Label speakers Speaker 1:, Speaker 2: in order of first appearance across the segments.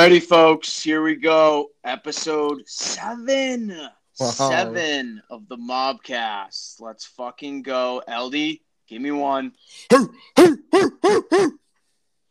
Speaker 1: Alrighty, folks, here we go. Episode seven.
Speaker 2: Wow.
Speaker 1: Seven of the Mobcast. Let's fucking go. Eldy, give me one.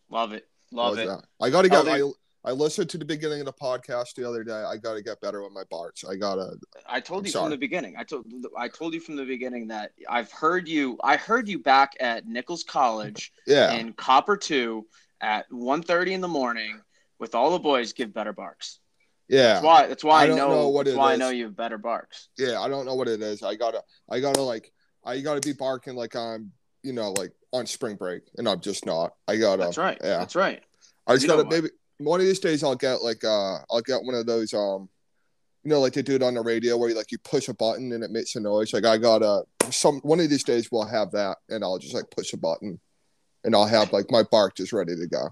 Speaker 1: Love it. Love it.
Speaker 2: that? I gotta get. I, I listened to the beginning of the podcast the other day. I gotta get better with my barks. I gotta.
Speaker 1: I told
Speaker 2: I'm
Speaker 1: you
Speaker 2: sorry.
Speaker 1: from the beginning. I told I told you from the beginning that I've heard you. I heard you back at Nichols College
Speaker 2: Yeah,
Speaker 1: in Copper Two at 1.30 in the morning with all the boys give better barks.
Speaker 2: yeah,
Speaker 1: That's why. That's why
Speaker 2: I
Speaker 1: I, know.
Speaker 2: know what
Speaker 1: that's why I know you have better barks.
Speaker 2: yeah. I don't know what it is. I gotta. I gotta like. I gotta be barking like I'm. You know, like on spring break, and I'm just not. I gotta.
Speaker 1: That's right.
Speaker 2: Yeah.
Speaker 1: That's right.
Speaker 2: I just
Speaker 1: You
Speaker 2: gotta maybe one of these days I'll get like uh I'll get one of those um you know like they do it on the radio where you like you push a button and it makes a noise. Like I gotta some one of these days we'll have that and I'll just like push a button and I'll have like my bark just ready to go.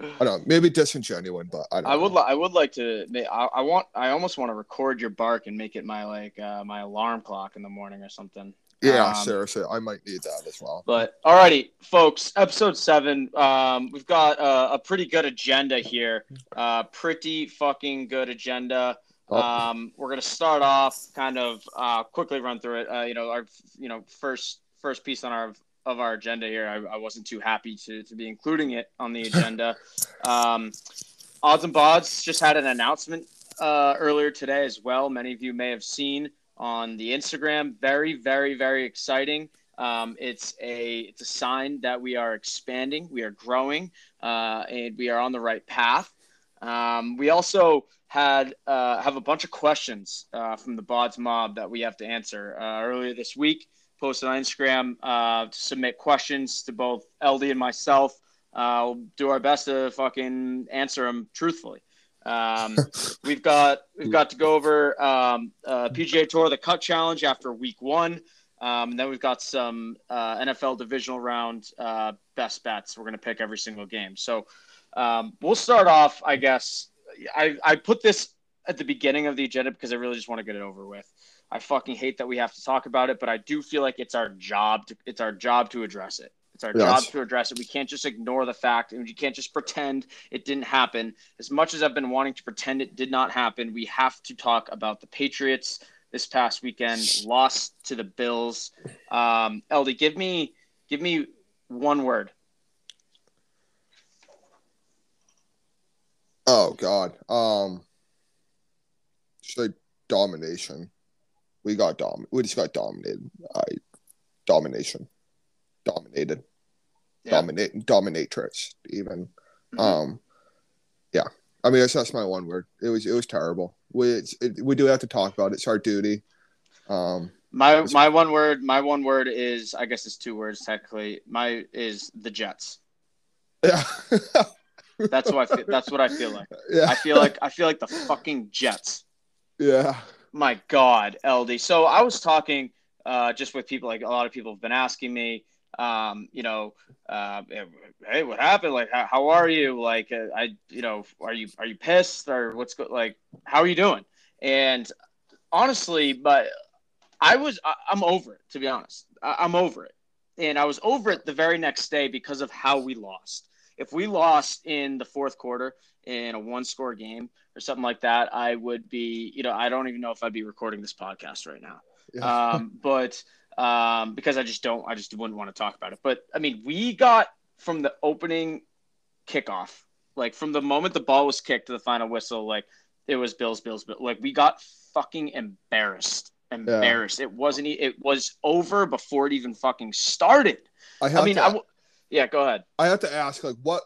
Speaker 2: I don't know, maybe disingenuine, but I don't
Speaker 1: I would.
Speaker 2: know.
Speaker 1: Li- I would like to. I, I want. I almost want to record your bark and make it my like uh, my alarm clock in the morning or something.
Speaker 2: yeah,
Speaker 1: um,
Speaker 2: seriously, I might need that as well.
Speaker 1: But alrighty, folks. Episode seven. Um, we've got uh, a pretty good agenda here. Uh, pretty fucking good agenda.
Speaker 2: Oh.
Speaker 1: Um, we're gonna start off kind of uh, quickly run through it. Uh, you know, our you know first first piece on our of our agenda here. I, I wasn't too happy to to be including it on the agenda. um, Odds and Bods just had an announcement uh, earlier today as well. Many of you may have seen on the Instagram. Very, very, very exciting. Um, it's a it's a sign that we are expanding, we are growing, uh, and we are on the right path. Um, we also had uh, have a bunch of questions uh, from the Bods mob that we have to answer uh, earlier this week. Posted on Instagram uh, to submit questions to both Eldy and myself. Uh, we'll do our best to fucking answer them truthfully. Um, we've got we've got to go over um, uh, PGA Tour the Cut Challenge after Week One, um, and then we've got some uh, NFL divisional round uh, best bets. We're gonna pick every single game. So um, we'll start off. I guess I I put this at the beginning of the agenda because I really just want to get it over with. I fucking hate that we have to talk about it, but I do feel like it's our job to it's our job to address it. It's our
Speaker 2: Yes.
Speaker 1: job to address it. We can't just ignore the fact, and you can't just pretend it didn't happen. As much as I've been wanting to pretend it did not happen, we have to talk about the Patriots this past weekend, lost to the Bills. Um, Eldy, give me give me one word.
Speaker 2: Oh God. Um like domination. We got dom we just got dominated. I domination. Dominated.
Speaker 1: Yeah.
Speaker 2: Dominate dominatrix even.
Speaker 1: Mhm.
Speaker 2: Um yeah. I mean that's, that's my one word. It was it was terrible. We it's, it, we do have to talk about it. It's our duty. Um
Speaker 1: My my one word my one word is I guess it's two words technically. My is the Jets.
Speaker 2: yeah.
Speaker 1: That's what I feel, that's what I feel like.
Speaker 2: yeah.
Speaker 1: I feel like I feel like the fucking Jets.
Speaker 2: Yeah.
Speaker 1: My God, Eldy. So I was talking uh, just with people. Like a lot of people have been asking me, um, you know, uh, hey, what happened? Like, how, how are you? Like, uh, I, you know, are you are you pissed or what's go- like? How are you doing? And honestly, but I was I, I'm over it to be honest. I, I'm over it, and I was over it the very next day because of how we lost. If we lost in the fourth quarter in a one score game or something like that, I would be, you know, I don't even know if I'd be recording this podcast right now.
Speaker 2: Yeah.
Speaker 1: Um, but um, because I just don't, I just wouldn't want to talk about it. But I mean, we got from the opening kickoff, like from the moment the ball was kicked to the final whistle, like it was Bills, Bills, Bills. Like we got fucking embarrassed, embarrassed. It wasn't, it was over before it even fucking started.
Speaker 2: I have
Speaker 1: I mean,
Speaker 2: to,
Speaker 1: I w- yeah, go ahead.
Speaker 2: I have to ask, like, what,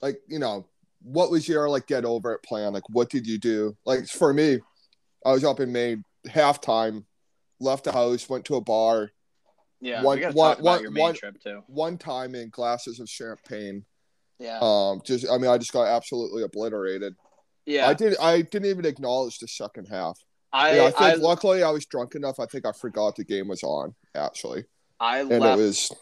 Speaker 2: like, you know, what was your like get over it plan? Like, what did you do? Like, for me, I was up in Maine, halftime, left the house, went to a bar,
Speaker 1: Yeah,
Speaker 2: One-
Speaker 1: we got to
Speaker 2: one- one-
Speaker 1: your main
Speaker 2: one-
Speaker 1: trip too.
Speaker 2: one time in glasses of champagne.
Speaker 1: Yeah,
Speaker 2: Um, just, I mean, I just got absolutely obliterated.
Speaker 1: yeah.
Speaker 2: I did, I didn't even acknowledge the second half.
Speaker 1: I,
Speaker 2: Yeah, I think
Speaker 1: I,
Speaker 2: luckily I was drunk enough. I think I forgot the game was on actually,
Speaker 1: I
Speaker 2: and
Speaker 1: left.
Speaker 2: it was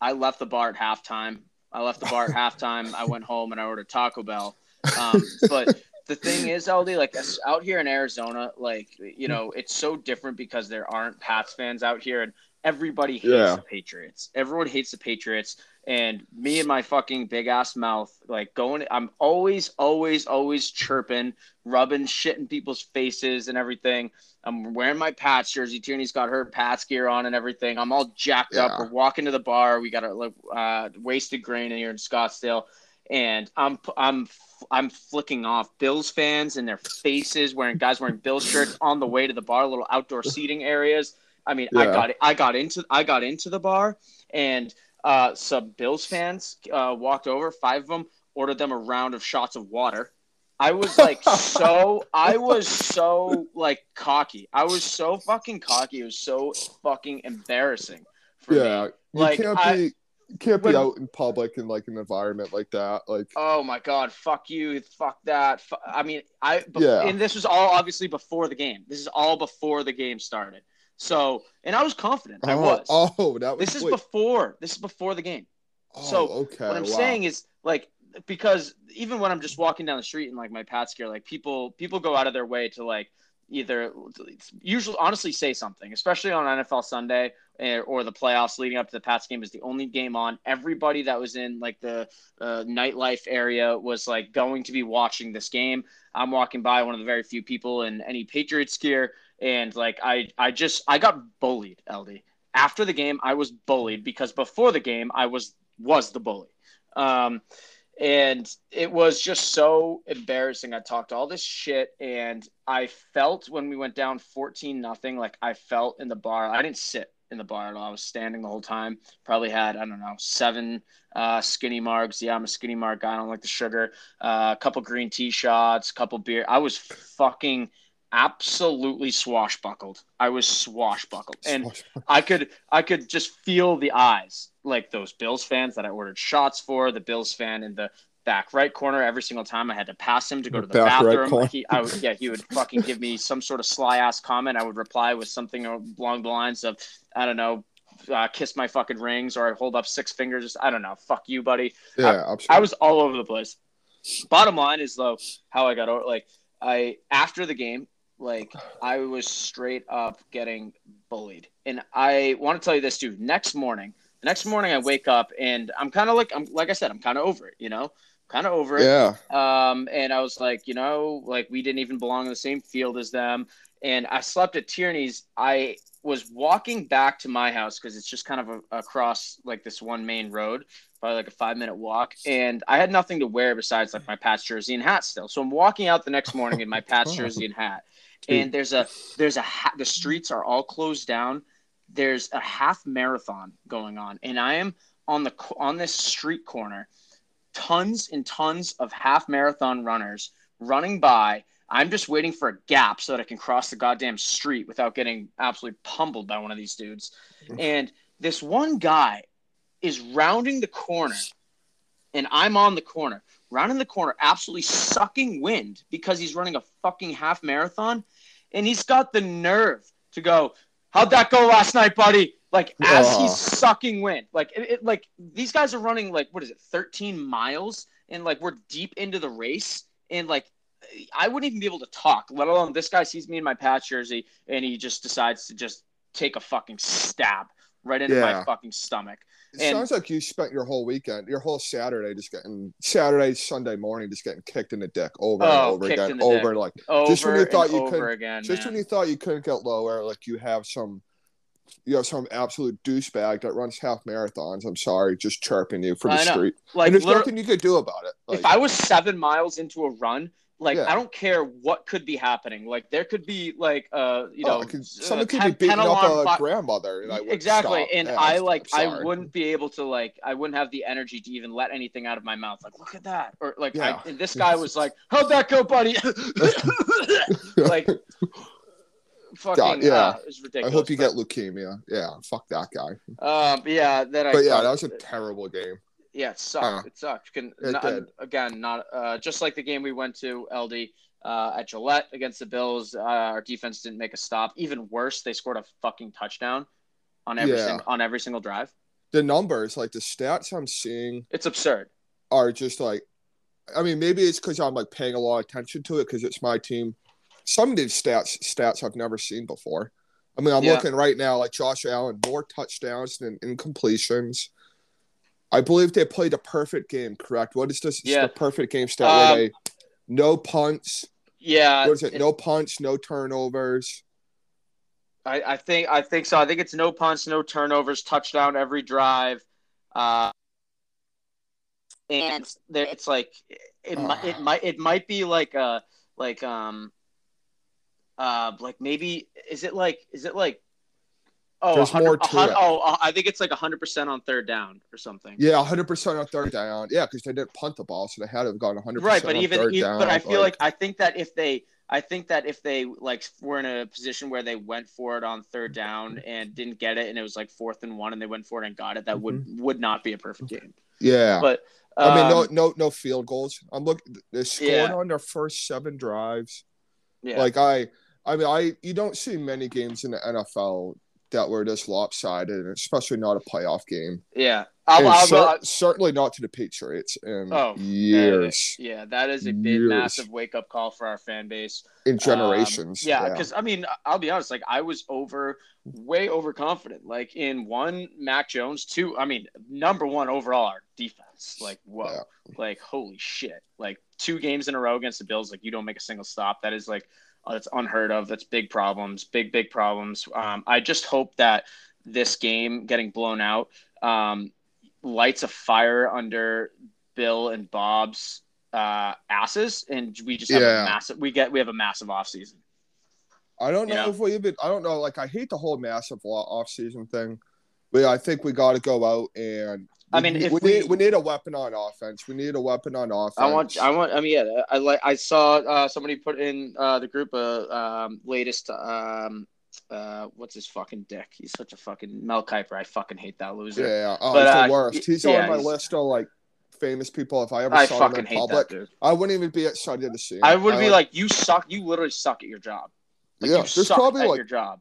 Speaker 1: I left the bar at halftime. I left the bar at halftime. I went home and I ordered Taco Bell. Um, but the thing is, Eldy, like out here in Arizona, like you know, it's so different because there aren't Pats fans out here, and everybody hates
Speaker 2: Yeah.
Speaker 1: the Patriots. Everyone hates the Patriots, and me and my fucking big ass mouth, like going, I'm always, always, always chirping, rubbing shit in people's faces and everything. I'm wearing my Pats jersey. Tierney's got her Pats gear on and everything. I'm all jacked up. We're walking to the bar. We got a uh, wasted grain in here in Scottsdale, and I'm I'm I'm flicking off Bills fans and their faces, wearing guys wearing Bills shirts on the way to the bar, little outdoor seating areas. I mean, I
Speaker 2: Yeah.
Speaker 1: got I got into I got into the bar, and uh, some Bills fans uh, walked over. Five of them ordered them a round of shots of water. I was like so I was so like cocky. I was so fucking cocky. It was so fucking embarrassing for
Speaker 2: Yeah,
Speaker 1: me.
Speaker 2: you
Speaker 1: Like,
Speaker 2: can't
Speaker 1: I-
Speaker 2: be you can't be
Speaker 1: when-
Speaker 2: out in public in like an environment like that. Like,
Speaker 1: Oh my god, fuck you, fuck that. Fu- I mean, I
Speaker 2: Yeah.
Speaker 1: and this was all obviously before the game. This is all before the game started. So, and I was confident. I
Speaker 2: oh,
Speaker 1: was.
Speaker 2: oh, that was
Speaker 1: this is before. This is before the game.
Speaker 2: oh,
Speaker 1: so,
Speaker 2: okay.
Speaker 1: what I'm
Speaker 2: wow.
Speaker 1: saying is like because even when I'm just walking down the street in like my Pats gear, like people people go out of their way to like either usually honestly say something, especially on NFL Sunday eh, or the playoffs leading up to the Pats game is the only game on. Everybody that was in like the uh, nightlife area was like going to be watching this game. I'm walking by one of the very few people in any Patriots gear, and like I I just I got bullied, Eldy. After the game, I was bullied because before the game, I was was the bully. Um, and it was just so embarrassing. I talked all this shit, and I felt when we went down fourteen nothing, like I felt in the bar. I didn't sit in the bar at all. I was standing the whole time. Probably had I don't know seven uh, skinny marks. Yeah, I'm a skinny mark guy. I don't like the sugar. Uh, a couple green tea shots, a couple beer. I was fucking absolutely swashbuckled. I was swashbuckled, and I could I could just feel the eyes like those Bills fans that I ordered shots for. The Bills fan in the back right corner every single time I had to pass him to go to the
Speaker 2: Back
Speaker 1: bathroom.
Speaker 2: corner.
Speaker 1: he, I would, yeah, he would fucking give me some sort of sly ass comment. I would reply with something along the lines of I don't know. Uh, kiss my fucking rings, or I hold up six fingers. I don't know. Fuck you, buddy.
Speaker 2: yeah, absolutely.
Speaker 1: I was all over the place. Bottom line is though, how I got over like I after the game, like I was straight up getting bullied. And I want to tell you this too. Next morning, the next morning I wake up and I'm kind of like I'm like I said, I'm kind of over it, you know? Kind of over it.
Speaker 2: yeah,
Speaker 1: Um, and I was like, you know, like we didn't even belong in the same field as them. And I slept at Tierney's. I was walking back to my house because it's just kind of a, across like this one main road, probably like a five minute walk. And I had nothing to wear besides like my Pats jersey and hat still. So I'm walking out the next morning in my Pats jersey and hat. And there's a there's a ha- the streets are all closed down. There's a half marathon going on, and I am on the on this street corner tons and tons of half marathon runners running by. I'm just waiting for a gap so that I can cross the goddamn street without getting absolutely pummeled by one of these dudes. And this one guy is rounding the corner, and I'm on the corner, rounding the corner, absolutely sucking wind because he's running a fucking half marathon. And he's got the nerve to go, How'd that go last night, buddy? Like as he's sucking wind, like it, it, like these guys are running like what is it, 13 miles, and like we're deep into the race, and like I wouldn't even be able to talk. Let alone this guy sees me in my patch jersey, and he just decides to just take a fucking stab right into my fucking stomach.
Speaker 2: It
Speaker 1: and-
Speaker 2: sounds like you spent your whole weekend, your whole Saturday, just getting Saturday, Sunday morning, just getting kicked in the dick over and
Speaker 1: Oh,
Speaker 2: over again, over
Speaker 1: dick.
Speaker 2: like
Speaker 1: Over
Speaker 2: Just when you thought you couldn't-
Speaker 1: again,
Speaker 2: just
Speaker 1: man.
Speaker 2: when you thought you couldn't get lower, like you have some, you have some absolute douchebag that runs half marathons. I'm sorry, just chirping you from the street,
Speaker 1: like
Speaker 2: and there's nothing you could do about it. Like,
Speaker 1: if I was seven miles into a run, like
Speaker 2: Yeah.
Speaker 1: I don't care what could be happening. Like there could be like uh you
Speaker 2: oh,
Speaker 1: know
Speaker 2: I could,
Speaker 1: uh,
Speaker 2: someone could
Speaker 1: 10
Speaker 2: be beating up a
Speaker 1: fi-
Speaker 2: grandmother, and I would
Speaker 1: exactly,
Speaker 2: stop.
Speaker 1: and
Speaker 2: Yeah,
Speaker 1: I like I wouldn't be able to like I wouldn't have the energy to even let anything out of my mouth. Like look at that, or like
Speaker 2: Yeah.
Speaker 1: I, and this guy was like, "How'd that go, buddy?" like fucking
Speaker 2: God, yeah.
Speaker 1: uh, it's ridiculous.
Speaker 2: I hope you
Speaker 1: but,
Speaker 2: get leukemia. Yeah, fuck that guy.
Speaker 1: Um, yeah, then I.
Speaker 2: But yeah, that was a terrible game.
Speaker 1: Yeah, it sucked.
Speaker 2: Uh,
Speaker 1: it sucked. Can,
Speaker 2: it
Speaker 1: not. Again, not uh, just like the game we went to Eldy uh, at Gillette against the Bills. Uh, our defense didn't make a stop. Even worse, they scored a fucking touchdown on every
Speaker 2: Yeah.
Speaker 1: sing- on every single drive.
Speaker 2: The numbers, like the stats I'm seeing,
Speaker 1: It's absurd.
Speaker 2: are just like I mean, maybe it's because I'm like paying a lot of attention to it because it's my team. Some of these stats stats I've never seen before. I mean, I'm
Speaker 1: Yeah.
Speaker 2: looking right now like Josh Allen, more touchdowns than incompletions. I believe they played a perfect game, correct? What is this?
Speaker 1: Yeah.
Speaker 2: the perfect game stat
Speaker 1: Um,
Speaker 2: where they no punts.
Speaker 1: Yeah,
Speaker 2: What is it? No punts, no turnovers.
Speaker 1: I, I think I think so. I think it's no punts, no turnovers, touchdown every drive. Uh, and there, it's like it might it might it might be like uh like um uh like maybe is it like is it like oh
Speaker 2: There's
Speaker 1: 100
Speaker 2: more to it.
Speaker 1: oh uh, I think it's like hundred percent on third down or something.
Speaker 2: Yeah, 100% on third down. Yeah, because they didn't punt the ball, so they had to have gone 100%
Speaker 1: right but even, even but i feel like, i think that if they i think that if they like were in a position where they went for it on third down and didn't get it and it was like fourth and one and they went for it and got it that would would not be a perfect game
Speaker 2: yeah.
Speaker 1: but
Speaker 2: I mean, no,
Speaker 1: um,
Speaker 2: no, no field goals. I'm looking. They scored
Speaker 1: Yeah.
Speaker 2: on their first seven drives.
Speaker 1: yeah
Speaker 2: Like I, I mean, I you don't see many games in the NFL that were this lopsided, especially not a playoff game.
Speaker 1: yeah I'll, I'll,
Speaker 2: cer-
Speaker 1: I'll-
Speaker 2: certainly not to the Patriots in
Speaker 1: Oh,
Speaker 2: years,
Speaker 1: yeah that is a big massive wake-up call for our fan base
Speaker 2: in
Speaker 1: Um,
Speaker 2: generations.
Speaker 1: yeah, because I mean, I'll be honest. Like, I was over, way overconfident. Like in one, Mac Jones. Two, I mean, number one overall, our defense. Like, whoa,
Speaker 2: Yeah.
Speaker 1: like holy shit. Like two games in a row against the Bills. Like you don't make a single stop. That is like, that's unheard of. That's big problems. Big big problems. Um, I just hope that this game getting blown out um, lights a fire under Bill and Bob's uh, asses, and we just have
Speaker 2: Yeah.
Speaker 1: a massive. We get we have a massive offseason.
Speaker 2: I don't know
Speaker 1: know?
Speaker 2: if we even. I don't know. Like I hate the whole massive off season thing, but I think we got to go out and.
Speaker 1: I mean,
Speaker 2: we,
Speaker 1: if
Speaker 2: we
Speaker 1: we-
Speaker 2: need we need a weapon on offense. We need a weapon on offense.
Speaker 1: I want, I want, I mean, yeah, I like, I saw uh, somebody put in uh, the group uh, um, latest, um, uh, what's his fucking dick? He's such a fucking Mel Kiper. I fucking hate that loser.
Speaker 2: Yeah, oh,
Speaker 1: But,
Speaker 2: he's
Speaker 1: uh,
Speaker 2: the worst. He's
Speaker 1: yeah,
Speaker 2: on my
Speaker 1: he's-
Speaker 2: list of like famous people. If I ever
Speaker 1: I
Speaker 2: saw him in
Speaker 1: hate
Speaker 2: public,
Speaker 1: that dude.
Speaker 2: I wouldn't even be excited to see him.
Speaker 1: I would
Speaker 2: I
Speaker 1: be like, you suck. You literally suck at your job. Like,
Speaker 2: yeah,
Speaker 1: you
Speaker 2: there's
Speaker 1: suck
Speaker 2: probably
Speaker 1: at
Speaker 2: like
Speaker 1: your job.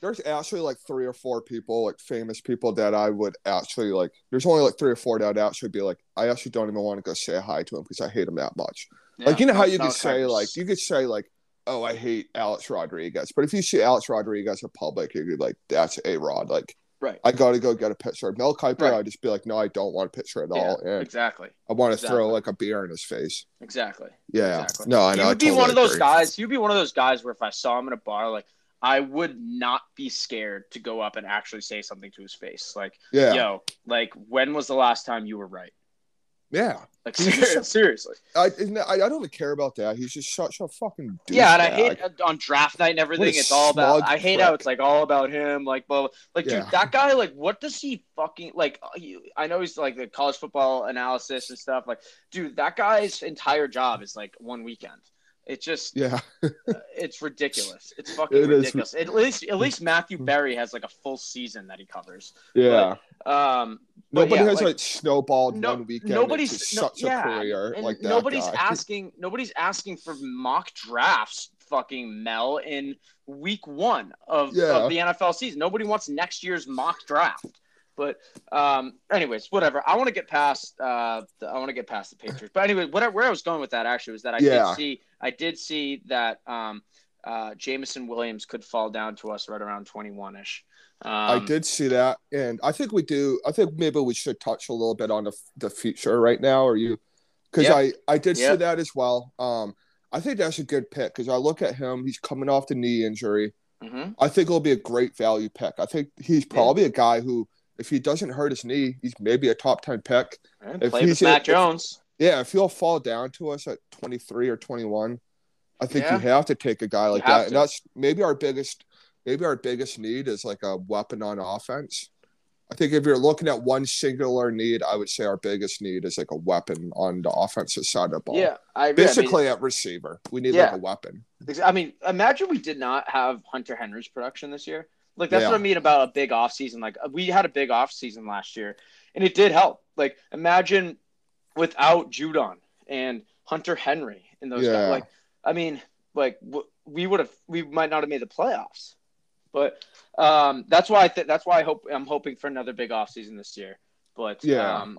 Speaker 2: There's actually like three or four people, like famous people that I would actually like. There's only like three or four that I'd actually be like, I actually don't even want to go say hi to him because I hate him that much. like you know how you could say like you could say like, oh, I hate Alex Rodriguez, but if you see Alex Rodriguez in public, you'd be like, that's A-Rod. Like
Speaker 1: right.
Speaker 2: I got to go get a picture. Of Mel Kiper,
Speaker 1: Right.
Speaker 2: I'd just be like, no, I don't want a picture at
Speaker 1: Yeah,
Speaker 2: all, and
Speaker 1: exactly,
Speaker 2: I want to throw like a beer in his face.
Speaker 1: exactly.
Speaker 2: Yeah,
Speaker 1: Exactly.
Speaker 2: no, I know.
Speaker 1: Would be
Speaker 2: totally
Speaker 1: one of those
Speaker 2: agree.
Speaker 1: guys. Would be one of those guys where if I saw him in a bar, like I would not be scared to go up and actually say something to his face. Like,
Speaker 2: Yeah,
Speaker 1: yo, like when was the last time you were right?
Speaker 2: yeah.
Speaker 1: Like
Speaker 2: He's just
Speaker 1: seriously.
Speaker 2: I, isn't I I don't even care about that. He's just such a fucking
Speaker 1: Yeah, and I hate on draft night and everything. It's all about.
Speaker 2: smug
Speaker 1: I hate how it's like all about him. Like, blah, like dude, that guy. Like, what does he fucking like? uh, you- I know he's like the college football analysis and stuff. Like, dude, that guy's entire job is like one weekend. It just,
Speaker 2: Yeah,
Speaker 1: it's ridiculous. It's fucking
Speaker 2: It is.
Speaker 1: ridiculous. At least, at least Matthew Berry has like a full season that he covers.
Speaker 2: yeah.
Speaker 1: Um, but
Speaker 2: Nobody
Speaker 1: yeah,
Speaker 2: has
Speaker 1: like-
Speaker 2: like, snowballed
Speaker 1: no,
Speaker 2: one weekend.
Speaker 1: nobody's no-
Speaker 2: such
Speaker 1: yeah,
Speaker 2: a career like that.
Speaker 1: nobody's
Speaker 2: guy.
Speaker 1: asking nobody's asking for mock drafts fucking mel in week one of,
Speaker 2: Yeah.
Speaker 1: of the nfl season nobody wants next year's mock draft but um anyways whatever i want to get past uh the, i want to get past the patriots but anyway whatever where i was going with that actually was that i
Speaker 2: Yeah.
Speaker 1: did see i did see that um uh jameson williams could fall down to us right around 21ish um,
Speaker 2: I did see that, and I think we do. I think maybe we should touch a little bit on the the future right now, Are you, because
Speaker 1: Yep.
Speaker 2: I I did see that as well. Um, I think that's a good pick because I look at him. He's coming off the knee injury.
Speaker 1: mhm.
Speaker 2: I think it'll be a great value pick. I think he's probably a guy who, if he doesn't hurt his knee, he's maybe a top ten pick.
Speaker 1: And
Speaker 2: If
Speaker 1: play with
Speaker 2: he's
Speaker 1: mac
Speaker 2: if-
Speaker 1: jones
Speaker 2: Yeah, if he'll fall down to us at 23 or 21, I think
Speaker 1: Yeah.
Speaker 2: you have to take a guy like that.
Speaker 1: to.
Speaker 2: And that's maybe our biggest maybe our biggest need is like a weapon on offense. I think if you're looking at one singular need, I would say our biggest need is like a weapon on the offensive side of the ball.
Speaker 1: yeah i agree. I mean,
Speaker 2: Basically at receiver. We need
Speaker 1: Yeah.
Speaker 2: like a weapon.
Speaker 1: I mean, imagine we did not have Hunter Henry's production this year. Like that's
Speaker 2: Yeah.
Speaker 1: what I mean about a big off season. Like we had a big off season last year, and it did help. Like imagine without Judon and Hunter Henry and those
Speaker 2: Yeah.
Speaker 1: guys. Like I mean, like we would have, we might not have made the playoffs. But um, that's why I think that's why I hope I'm hoping for another big off season this year. But
Speaker 2: Yeah.
Speaker 1: um,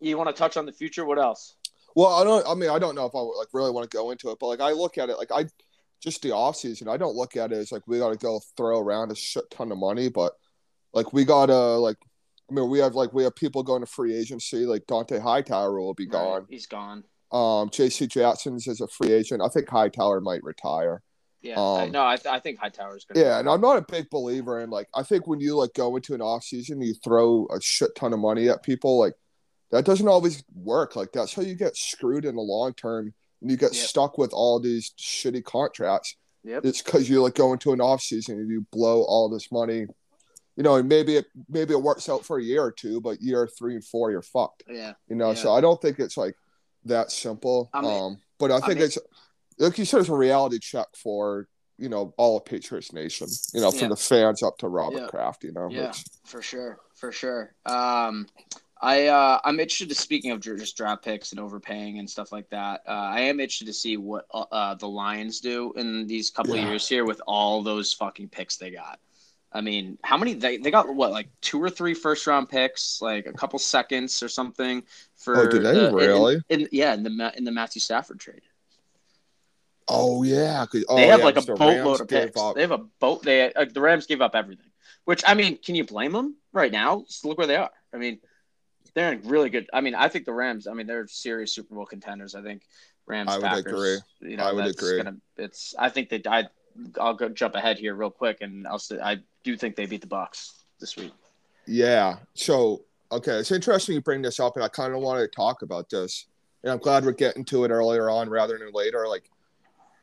Speaker 1: you want to touch on the future? What else?
Speaker 2: Well, I don't. I mean, I don't know if I like really want to go into it, but like I look at it like I just the off season. I don't look at it as like we got to go throw around a shit ton of money, but like we gotta like. I mean, we have like we have people going to free agency. Like Dante Hightower will be
Speaker 1: Right,
Speaker 2: gone.
Speaker 1: He's gone.
Speaker 2: Um, J.C. Jackson's is a free agent. I think Hightower might retire.
Speaker 1: Yeah. I,
Speaker 2: Um,
Speaker 1: no, I, th- I think Hightower's gonna.
Speaker 2: Yeah, and I'm not a big believer in like I think when you like go into an off season, you throw a shit ton of money at people. Like that doesn't always work. Like that's how you get screwed in the long term, and you get
Speaker 1: Yep.
Speaker 2: stuck with all these shitty contracts.
Speaker 1: Yep.
Speaker 2: It's because you like go into an off season and you blow all this money. You know, and maybe it maybe it works out for a year or two, but year three and four, you're fucked.
Speaker 1: Yeah.
Speaker 2: You know,
Speaker 1: Yeah.
Speaker 2: so I don't think it's like that simple.
Speaker 1: I mean-
Speaker 2: um, but I think
Speaker 1: mean-
Speaker 2: it's like you said, it's a reality check for you know all of Patriots Nation. You know, from
Speaker 1: Yeah.
Speaker 2: the fans up to Robert
Speaker 1: Yeah.
Speaker 2: Kraft. You know,
Speaker 1: Yeah.
Speaker 2: It's-
Speaker 1: For sure, for sure. Um, I uh, I'm interested. To, speaking of just draft picks and overpaying and stuff like that, uh, I am interested to see what uh, uh, the Lions do in these couple of years here with all those fucking picks they got. I mean, how many they, they got? What like two or three first round picks, like a couple seconds or something for.
Speaker 2: Oh, did they
Speaker 1: the-
Speaker 2: really?
Speaker 1: In, yeah, in the in the Matthew Stafford trade,
Speaker 2: oh yeah, oh,
Speaker 1: they have
Speaker 2: yeah,
Speaker 1: like a
Speaker 2: the
Speaker 1: boatload of picks.
Speaker 2: up-
Speaker 1: They have a boat. They uh, the Rams gave up everything. Which I mean, can you blame them right now? Just look where they are. I mean, they're in really good. I mean, I think the Rams. I mean, they're serious Super Bowl contenders. I think Rams.
Speaker 2: I would
Speaker 1: Packers,
Speaker 2: agree.
Speaker 1: You know,
Speaker 2: I would agree.
Speaker 1: Gonna, it's. I think they. I. I'll go jump ahead here real quick, and I'll say I do think they beat the Bucks this week.
Speaker 2: Yeah. So okay, it's interesting you bring this up, and I kind of wanted to talk about this, and I'm glad we're getting to it earlier on rather than later. Like,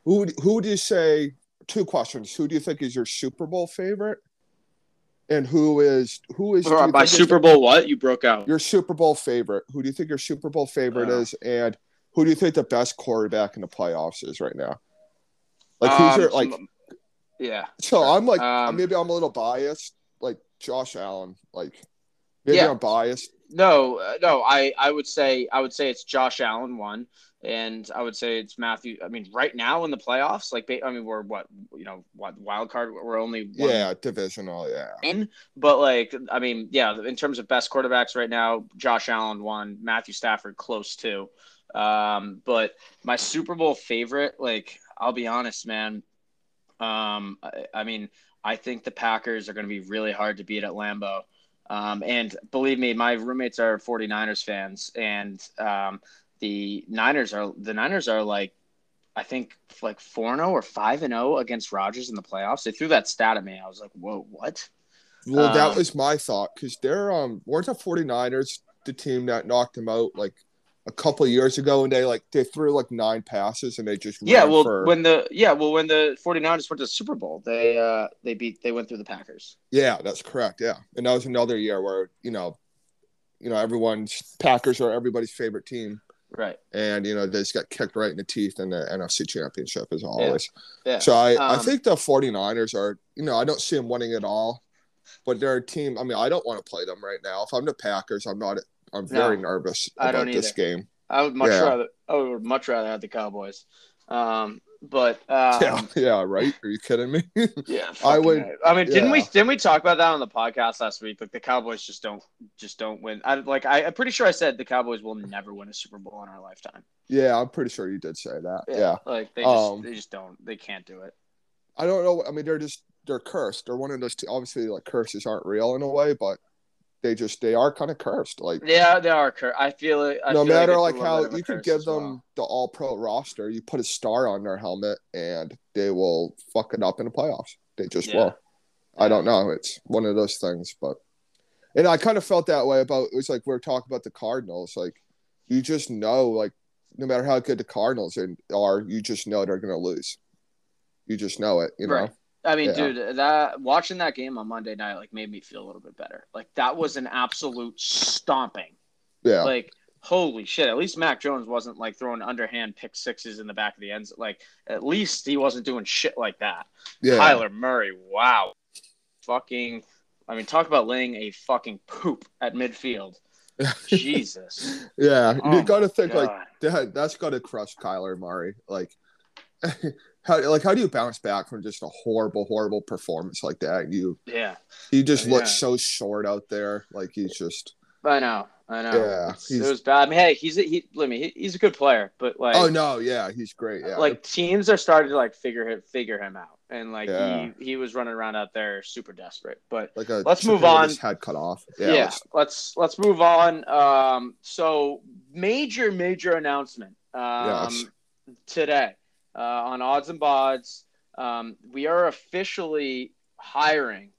Speaker 2: who would- who do you say? Two questions. Who do you think is your Super Bowl favorite? And who is who is you
Speaker 1: my Super Bowl, what you broke out?
Speaker 2: your Super Bowl favorite? Who do you think your Super Bowl favorite
Speaker 1: Uh.
Speaker 2: is? And who do you think the best quarterback in the playoffs is right now? Like who's
Speaker 1: Um,
Speaker 2: your like?
Speaker 1: Yeah.
Speaker 2: So
Speaker 1: sure.
Speaker 2: I'm like
Speaker 1: Um,
Speaker 2: maybe I'm a little biased, like Josh Allen. Like maybe
Speaker 1: Yeah.
Speaker 2: I'm biased.
Speaker 1: No, uh, no. I, I would say I would say it's Josh Allen one, and I would say it's Matthew. I mean, right now in the playoffs, like I mean, we're what you know, what wild card? We're only one
Speaker 2: Yeah, divisional. Yeah.
Speaker 1: in, but like I mean, yeah. In terms of best quarterbacks right now, Josh Allen one, Matthew Stafford close two. Um, but my Super Bowl favorite, like I'll be honest, man. Um, I, I mean, I think the Packers are going to be really hard to beat at Lambeau. Um, and believe me, my roommates are 49ers fans, and um, the Niners are the Niners are like, I think like four and zero or five and zero against Rodgers in the playoffs. They threw that stat at me. I was like, whoa, what?
Speaker 2: Well, that
Speaker 1: Um,
Speaker 2: was my thought because they're um weren't the 49ers the team that knocked them out like a couple of years ago and they like they threw like nine passes and they just
Speaker 1: Yeah, well,
Speaker 2: for-
Speaker 1: when the yeah, well, when the 49ers went to the Super Bowl, they uh they beat they went through the Packers.
Speaker 2: yeah that's correct yeah and that was another year where you know you know everyone's Packers are everybody's favorite team
Speaker 1: Right.
Speaker 2: and you know they just got kicked right in the teeth in the NFC Championship as always.
Speaker 1: Yeah.
Speaker 2: So I, I
Speaker 1: Um,
Speaker 2: think the 49ers are, you know, I don't see them winning at all, but they're a team. I mean, I don't want to play them right now. If I'm the Packers, I'm not, I'm very nervous
Speaker 1: I
Speaker 2: about this game.
Speaker 1: I would much
Speaker 2: Yeah.
Speaker 1: rather I would much rather have the Cowboys. Um, but um,
Speaker 2: yeah, yeah, right. Are you kidding me?
Speaker 1: Yeah,
Speaker 2: I would-
Speaker 1: I mean, didn't we didn't we talk about that on the podcast last week? Like the Cowboys just don't just don't win. I like I, I'm pretty sure I said the Cowboys will never win a Super Bowl in our lifetime.
Speaker 2: yeah, I'm pretty sure you did say that. Yeah.
Speaker 1: like they just
Speaker 2: Um,
Speaker 1: they just don't they can't do it.
Speaker 2: I don't know. I mean, they're just, they're cursed. They're one of those, t- obviously, like curses aren't real in a way, but they just, they are kind of cursed. Like,
Speaker 1: Yeah, they are. cursed. I feel it. I
Speaker 2: no
Speaker 1: feel
Speaker 2: matter
Speaker 1: a
Speaker 2: like how
Speaker 1: bit of a
Speaker 2: you could give them
Speaker 1: well.
Speaker 2: the all pro roster, you put a star on their helmet and they will fuck it up in the playoffs. They just
Speaker 1: Yeah.
Speaker 2: will. I don't know. It's one of those things, but and I kind of felt that way about it was like we are talking about the Cardinals. Like you just know, like no matter how good the Cardinals are, you just know they're gonna lose. You just know it, you know.
Speaker 1: Right. I mean,
Speaker 2: Yeah.
Speaker 1: dude, that watching that game on Monday night like made me feel a little bit better. Like that was an absolute stomping.
Speaker 2: Yeah.
Speaker 1: Like holy shit! At least Mac Jones wasn't like throwing underhand pick sixes in the back of the ends. Like at least he wasn't doing shit like that.
Speaker 2: yeah.
Speaker 1: Kyler Murray, wow, fucking. I mean, talk about laying a fucking poop at midfield. Jesus,
Speaker 2: Yeah.
Speaker 1: Oh
Speaker 2: you gotta think like that that's gotta crush Kyler Murray. Like how like how do you bounce back from just a horrible, horrible performance like that? You
Speaker 1: yeah,
Speaker 2: he just
Speaker 1: Yeah.
Speaker 2: looks so short out there. Like he's just
Speaker 1: I know, I know.
Speaker 2: Yeah, he's-
Speaker 1: it was bad. I mean, hey, he's a, he. Let me. He, he's a good player, but like,
Speaker 2: Oh no, yeah, he's great. Yeah,
Speaker 1: like teams are starting to like figure him figure him out, and like
Speaker 2: Yeah.
Speaker 1: he he was running around out there super desperate. But
Speaker 2: like a
Speaker 1: let's move on.
Speaker 2: His head cut off.
Speaker 1: yeah,
Speaker 2: Yeah, let's-
Speaker 1: let's let's move on. Um, so major major announcement. Um,
Speaker 2: Yes.
Speaker 1: today uh, on Odds and Bods, um, we are officially hiring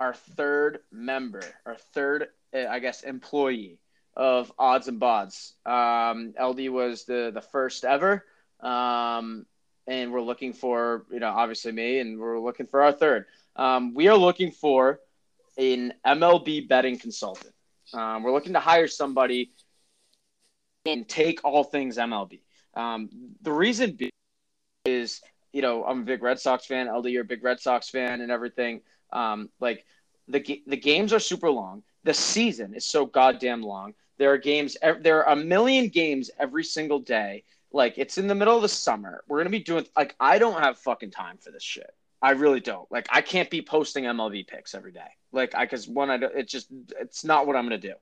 Speaker 1: our third member, our third, uh, I guess, employee of Odds and Bods. Um, Eldy was the the first ever, um, and we're looking for you know obviously me, and we're looking for our third. Um, we are looking for an MLB betting consultant. Um, we're looking to hire somebody and take all things MLB. Um, the reason be- is, you know, I'm a big Red Sox fan. Eldy, you're a big Red Sox fan and everything. Um, like the the games are super long. The season is so goddamn long. There are games. There are a million games every single day. Like it's in the middle of the summer. We're gonna be doing like I don't have fucking time for this shit. I really don't. Like I can't be posting MLB picks every day. Like I because one I don't, it's just it's not what I'm gonna do.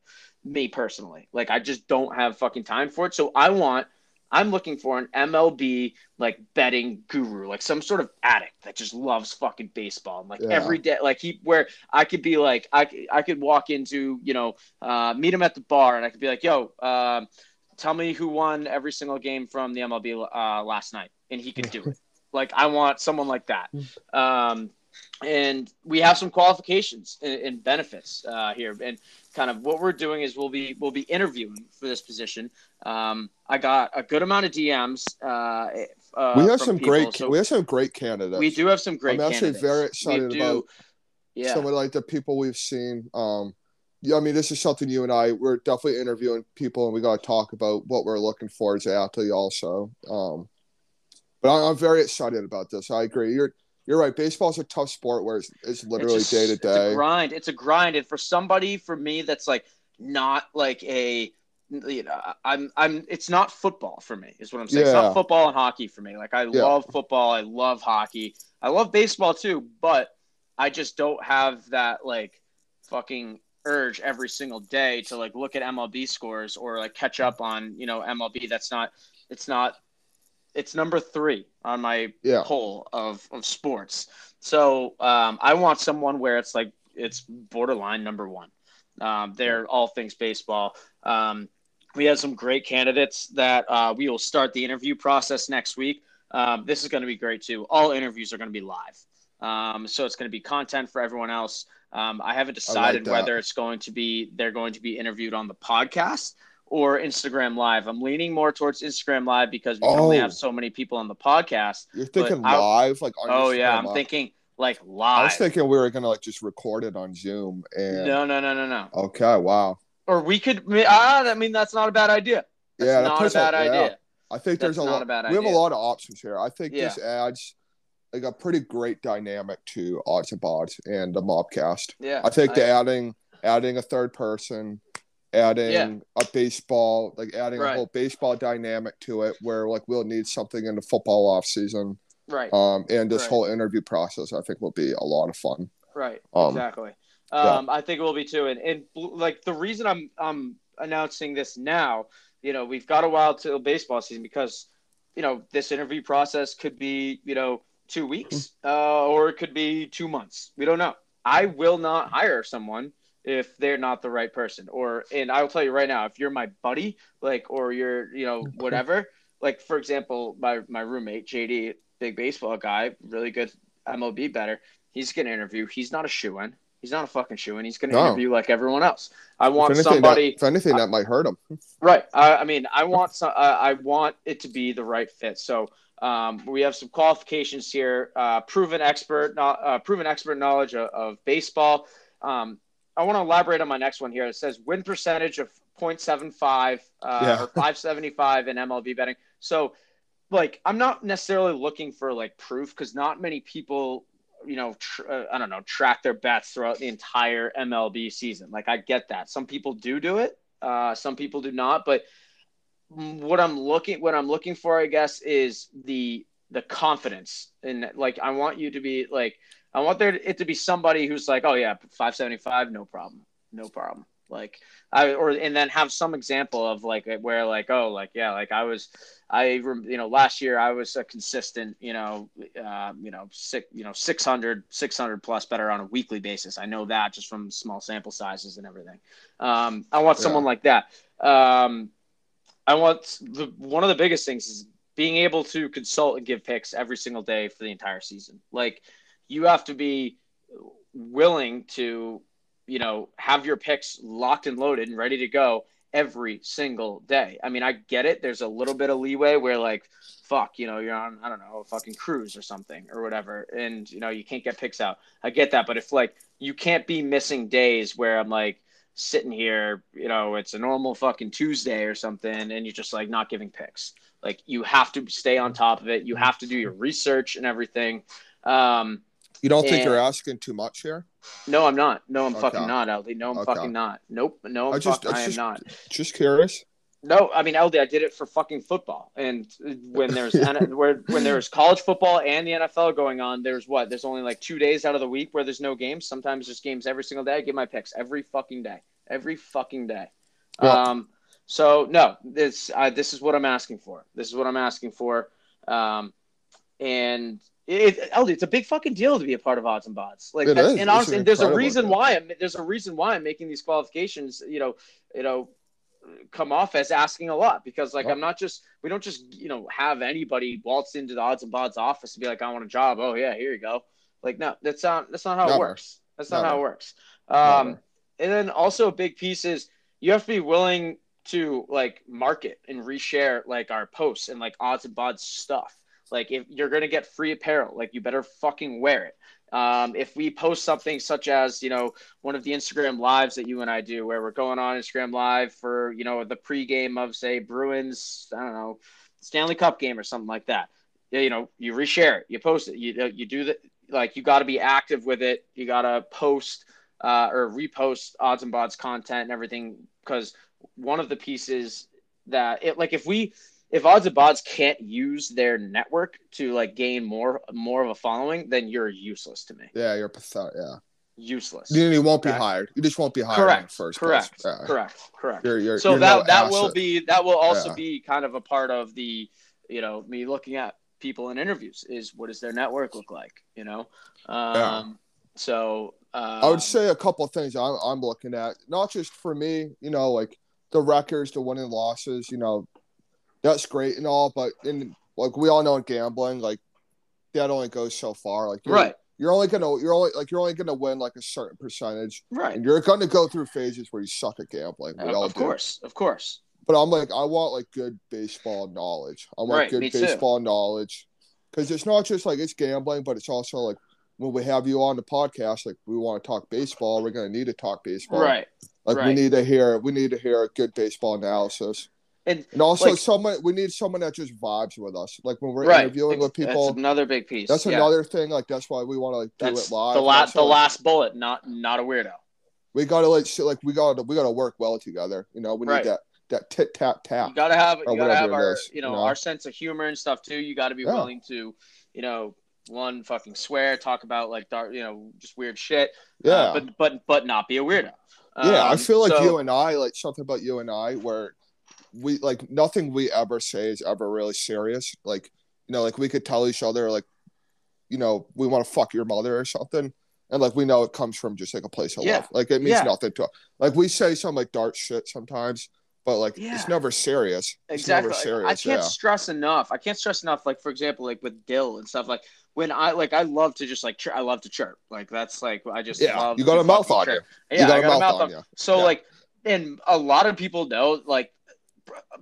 Speaker 1: Me personally, like I just don't have fucking time for it. So I want. I'm looking for an MLB like betting guru, like some sort of addict that just loves fucking baseball. And like
Speaker 2: Yeah.
Speaker 1: every day, like he where I could be like I could, I could walk into you know uh, meet him at the bar and I could be like, yo, um, tell me who won every single game from the MLB uh, last night, and he could do it. like I want someone like that. Um, and we have some qualifications and, and benefits uh, here, and kind of what we're doing is we'll be we'll be interviewing for this position. Um, I got a good amount of DMs. Uh, uh,
Speaker 2: we have some
Speaker 1: people,
Speaker 2: great.
Speaker 1: so
Speaker 2: we have some great candidates.
Speaker 1: we do have some great.
Speaker 2: I'm actually
Speaker 1: candidates.
Speaker 2: very excited about
Speaker 1: Yeah,
Speaker 2: some of like the people we've seen. Um, yeah, I mean, this is something you and I we're definitely interviewing people, and we got to talk about what we're looking for as an athlete also. Um, but I, I'm very excited about this. I agree. You're you're right. Baseball's a tough sport where it's, it's literally
Speaker 1: just-
Speaker 2: day to day.
Speaker 1: It's a grind. It's a grind, and for somebody, for me, that's like not like a. You know, I'm. I'm. It's not football for me. Is what I'm saying. It's not football and hockey for me. Like I
Speaker 2: Yeah.
Speaker 1: love football. I love hockey. I love baseball too, but I just don't have that like fucking urge every single day to like look at MLB scores or like catch up on you know MLB. That's not. It's not. It's number three on my
Speaker 2: Yeah.
Speaker 1: poll of of sports. So um, I want someone where it's like it's borderline number one. Um, they're all things baseball. Um, we have some great candidates that uh, we will start the interview process next week. Um, this is going to be great too. All interviews are going to be live, um, so it's going to be content for everyone else. Um, I haven't decided
Speaker 2: that.
Speaker 1: whether it's going to be they're going to be interviewed on the podcast or Instagram Live. I'm leaning more towards Instagram Live because we only
Speaker 2: Oh.
Speaker 1: have so many people on the podcast.
Speaker 2: You're thinking
Speaker 1: I-
Speaker 2: live, like on
Speaker 1: Oh yeah, I'm
Speaker 2: Live.
Speaker 1: thinking like live.
Speaker 2: I was thinking we were gonna like just record it on Zoom and
Speaker 1: no, no, no, no, no.
Speaker 2: okay, wow,
Speaker 1: Or we could. Ah, I mean, that's not a bad idea. That's
Speaker 2: yeah,
Speaker 1: not a bad
Speaker 2: yeah.
Speaker 1: idea.
Speaker 2: I think there's a lot.
Speaker 1: a bad
Speaker 2: we have a lot of options here. I think
Speaker 1: Yeah.
Speaker 2: this adds like a pretty great dynamic to odds and bods and the mobcast.
Speaker 1: Yeah,
Speaker 2: I think the adding adding a third person, adding
Speaker 1: Yeah.
Speaker 2: a baseball, like adding
Speaker 1: Right.
Speaker 2: a whole baseball dynamic to it, where like we'll need something in the football off season.
Speaker 1: right,
Speaker 2: Um, and this
Speaker 1: Right.
Speaker 2: whole interview process, I think, will be a lot of fun.
Speaker 1: right,
Speaker 2: Um,
Speaker 1: exactly.
Speaker 2: yeah.
Speaker 1: Um, I think it will be too. And, and like the reason I'm I'm announcing this now, you know, we've got a while till baseball season because, you know, this interview process could be, you know, two weeks, uh, or it could be two months. We don't know. I will not hire someone if they're not the right person. Or and I will tell you right now, if you're my buddy, like, or you're, you know, whatever. Like for example, my my roommate JD, big baseball guy, really good MLB better. He's gonna interview. He's not a shoe in. He's not a fucking shoe in. He's gonna
Speaker 2: No.
Speaker 1: interview like everyone else. I want
Speaker 2: if anything,
Speaker 1: somebody.
Speaker 2: that, if anything, that might hurt him.
Speaker 1: Right. I, I mean, I want some. Uh, I want it to be the right fit. So um, we have some qualifications here. Uh, proven expert, not uh, proven expert knowledge of, of baseball. Um, I want to elaborate on my next one here. It says win percentage of 0.75 uh,
Speaker 2: Yeah.
Speaker 1: or 575 in MLB betting. So, like, I'm not necessarily looking for like proof because not many people, you know, tr- uh, I don't know, track their bets throughout the entire MLB season. Like, I get that. Some people do do it. Uh, some people do not. But what I'm looking, what I'm looking for, I guess, is the the confidence. And like, I want you to be like, I want there it to be somebody who's like, oh yeah, 575, no problem, no problem. Like I or and then have some example of like where like oh like yeah like I was I you know last year I was a consistent you know uh, you know six you know 600 600 plus better on a weekly basis. I know that just from small sample sizes and everything. Um, I want someone like that. Um, I want the one of the biggest things is being able to consult and give picks every single day for the entire season. Like you have to be willing to, you know, have your picks locked and loaded and ready to go every single day. I mean, I get it. There's a little bit of leeway where like, fuck, you know, you're on, I don't know, a fucking cruise or something or whatever. And, you know, you can't get picks out. I get that. But if like, you can't be missing days where I'm like, sitting here, you know, it's a normal fucking Tuesday or something, and you're just like not giving picks. Like you have to stay on top of it. You have to do your research and everything. Um,
Speaker 2: you don't think you're asking too much here?
Speaker 1: No, I'm not. No, I'm okay. fucking not, Eldy. No, I'm okay. fucking not. Nope. No, I'm I just, fucking, I, am not.
Speaker 2: Just curious.
Speaker 1: No, I mean Eldy, I did it for fucking football. And when there's where when there's college football and the NFL going on, there's what? There's only like two days out of the week where there's no games. Sometimes there's games every single day. I get my picks every fucking day, every fucking day. Um, so no, this uh, this is what I'm asking for. This is what I'm asking for. Um, and it, it's a big fucking deal to be a part of odds and bods. Like, and honestly, and there's a reason why I'm there's a reason why I'm making these qualifications. You know, you know, come off as asking a lot because like oh. I'm not just we don't just you know have anybody waltz into the odds and bods office and be like I want a job. Oh yeah, here you go. Like no, that's not that's not how Never. it works. That's not Never. how it works. Um, and then also a big piece is you have to be willing to like market and reshare like our posts and like odds and bods stuff. Like if you're gonna get free apparel, like you better fucking wear it. Um, if we post something such as, you know, one of the Instagram lives that you and I do, where we're going on Instagram live for, you know, the pregame of, say, Bruins, I don't know, Stanley Cup game or something like that. You know, you reshare it, you post it, you you do that. Like you got to be active with it. You got to post uh, or repost odds and bods content and everything because one of the pieces that it like if we if odds and bods can't use their network to like gain more more of a following, then you're useless to me.
Speaker 2: Yeah, you're pathetic. Yeah,
Speaker 1: useless.
Speaker 2: You, you won't okay. be hired. You just won't be hired.
Speaker 1: Correct.
Speaker 2: first.
Speaker 1: Correct. Yeah. Correct. Correct. You're, you're, so you're that no that asset. will be that will also yeah. be kind of a part of the you know me looking at people in interviews is what does their network look like you know um, yeah. so um,
Speaker 2: I would say a couple of things I'm, I'm looking at not just for me you know like the records the winning losses you know that's great and all, but in like we all know in gambling, like that only goes so far. Like you're,
Speaker 1: right.
Speaker 2: You're only gonna you're only like you're only gonna win like a certain percentage.
Speaker 1: Right.
Speaker 2: And you're gonna go through phases where you suck at gambling. We uh, all
Speaker 1: of do. course, of course.
Speaker 2: But I'm like, I want like good baseball knowledge. I want right, good baseball too. knowledge. Cause it's not just like it's gambling, but it's also like when we have you on the podcast, like we want to talk baseball, we're gonna need to talk baseball.
Speaker 1: Right.
Speaker 2: Like
Speaker 1: right.
Speaker 2: we need to hear we need to hear a good baseball analysis. And, and also like, someone we need someone that just vibes with us. Like when we're right. interviewing with people.
Speaker 1: That's another big piece.
Speaker 2: That's yeah. another thing. Like that's why we want to like do that's it live.
Speaker 1: The last the last bullet, not not a weirdo.
Speaker 2: We gotta like like we gotta we gotta work well together. You know, we need right. that that tit tap tap.
Speaker 1: You gotta have you gotta have our is, you, know, you know, our sense of humor and stuff too. You gotta be yeah. willing to, you know, one fucking swear, talk about like dark, you know, just weird shit.
Speaker 2: Uh, yeah.
Speaker 1: Uh, but but but not be a weirdo.
Speaker 2: Yeah, um, I feel like so, you and I, like something about you and I, where we like nothing we ever say is ever really serious. Like, you know, like we could tell each other like, you know, we want to fuck your mother or something. And like we know it comes from just like a place of yeah. love. Like it means yeah. nothing to us. Like we say some like dark shit sometimes, but like yeah. it's never serious.
Speaker 1: It's exactly.
Speaker 2: Never serious.
Speaker 1: I can't stress enough. I can't stress enough. Like for example, like with Dill and stuff. Like when I like, I love to just like, chir- I love to chirp. Like that's like I just
Speaker 2: yeah.
Speaker 1: love.
Speaker 2: You got a mouth on you.
Speaker 1: Yeah, you got, got a mouth, on, on you. So like, and a lot of people know like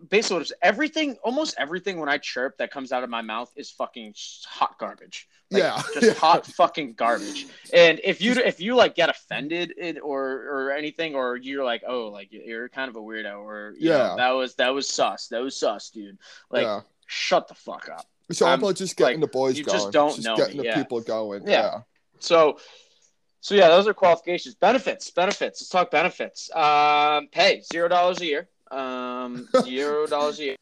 Speaker 1: basically everything almost everything when I chirp that comes out of my mouth is fucking hot garbage. Like,
Speaker 2: yeah,
Speaker 1: just
Speaker 2: yeah.
Speaker 1: hot fucking garbage. And if you if you like get offended or or anything, or you're like, oh, like you're kind of a weirdo, or yeah, know, that was that was sus, that was sus, dude. Like, yeah. shut the fuck up.
Speaker 2: It's all about just getting like, the boys
Speaker 1: you
Speaker 2: going.
Speaker 1: just don't just know
Speaker 2: getting
Speaker 1: me.
Speaker 2: the
Speaker 1: yeah.
Speaker 2: people going.
Speaker 1: Yeah. yeah. So so yeah, those are qualifications. Benefits, benefits. Let's talk benefits. Um, pay zero dollars a year. Um, zero dollars a year.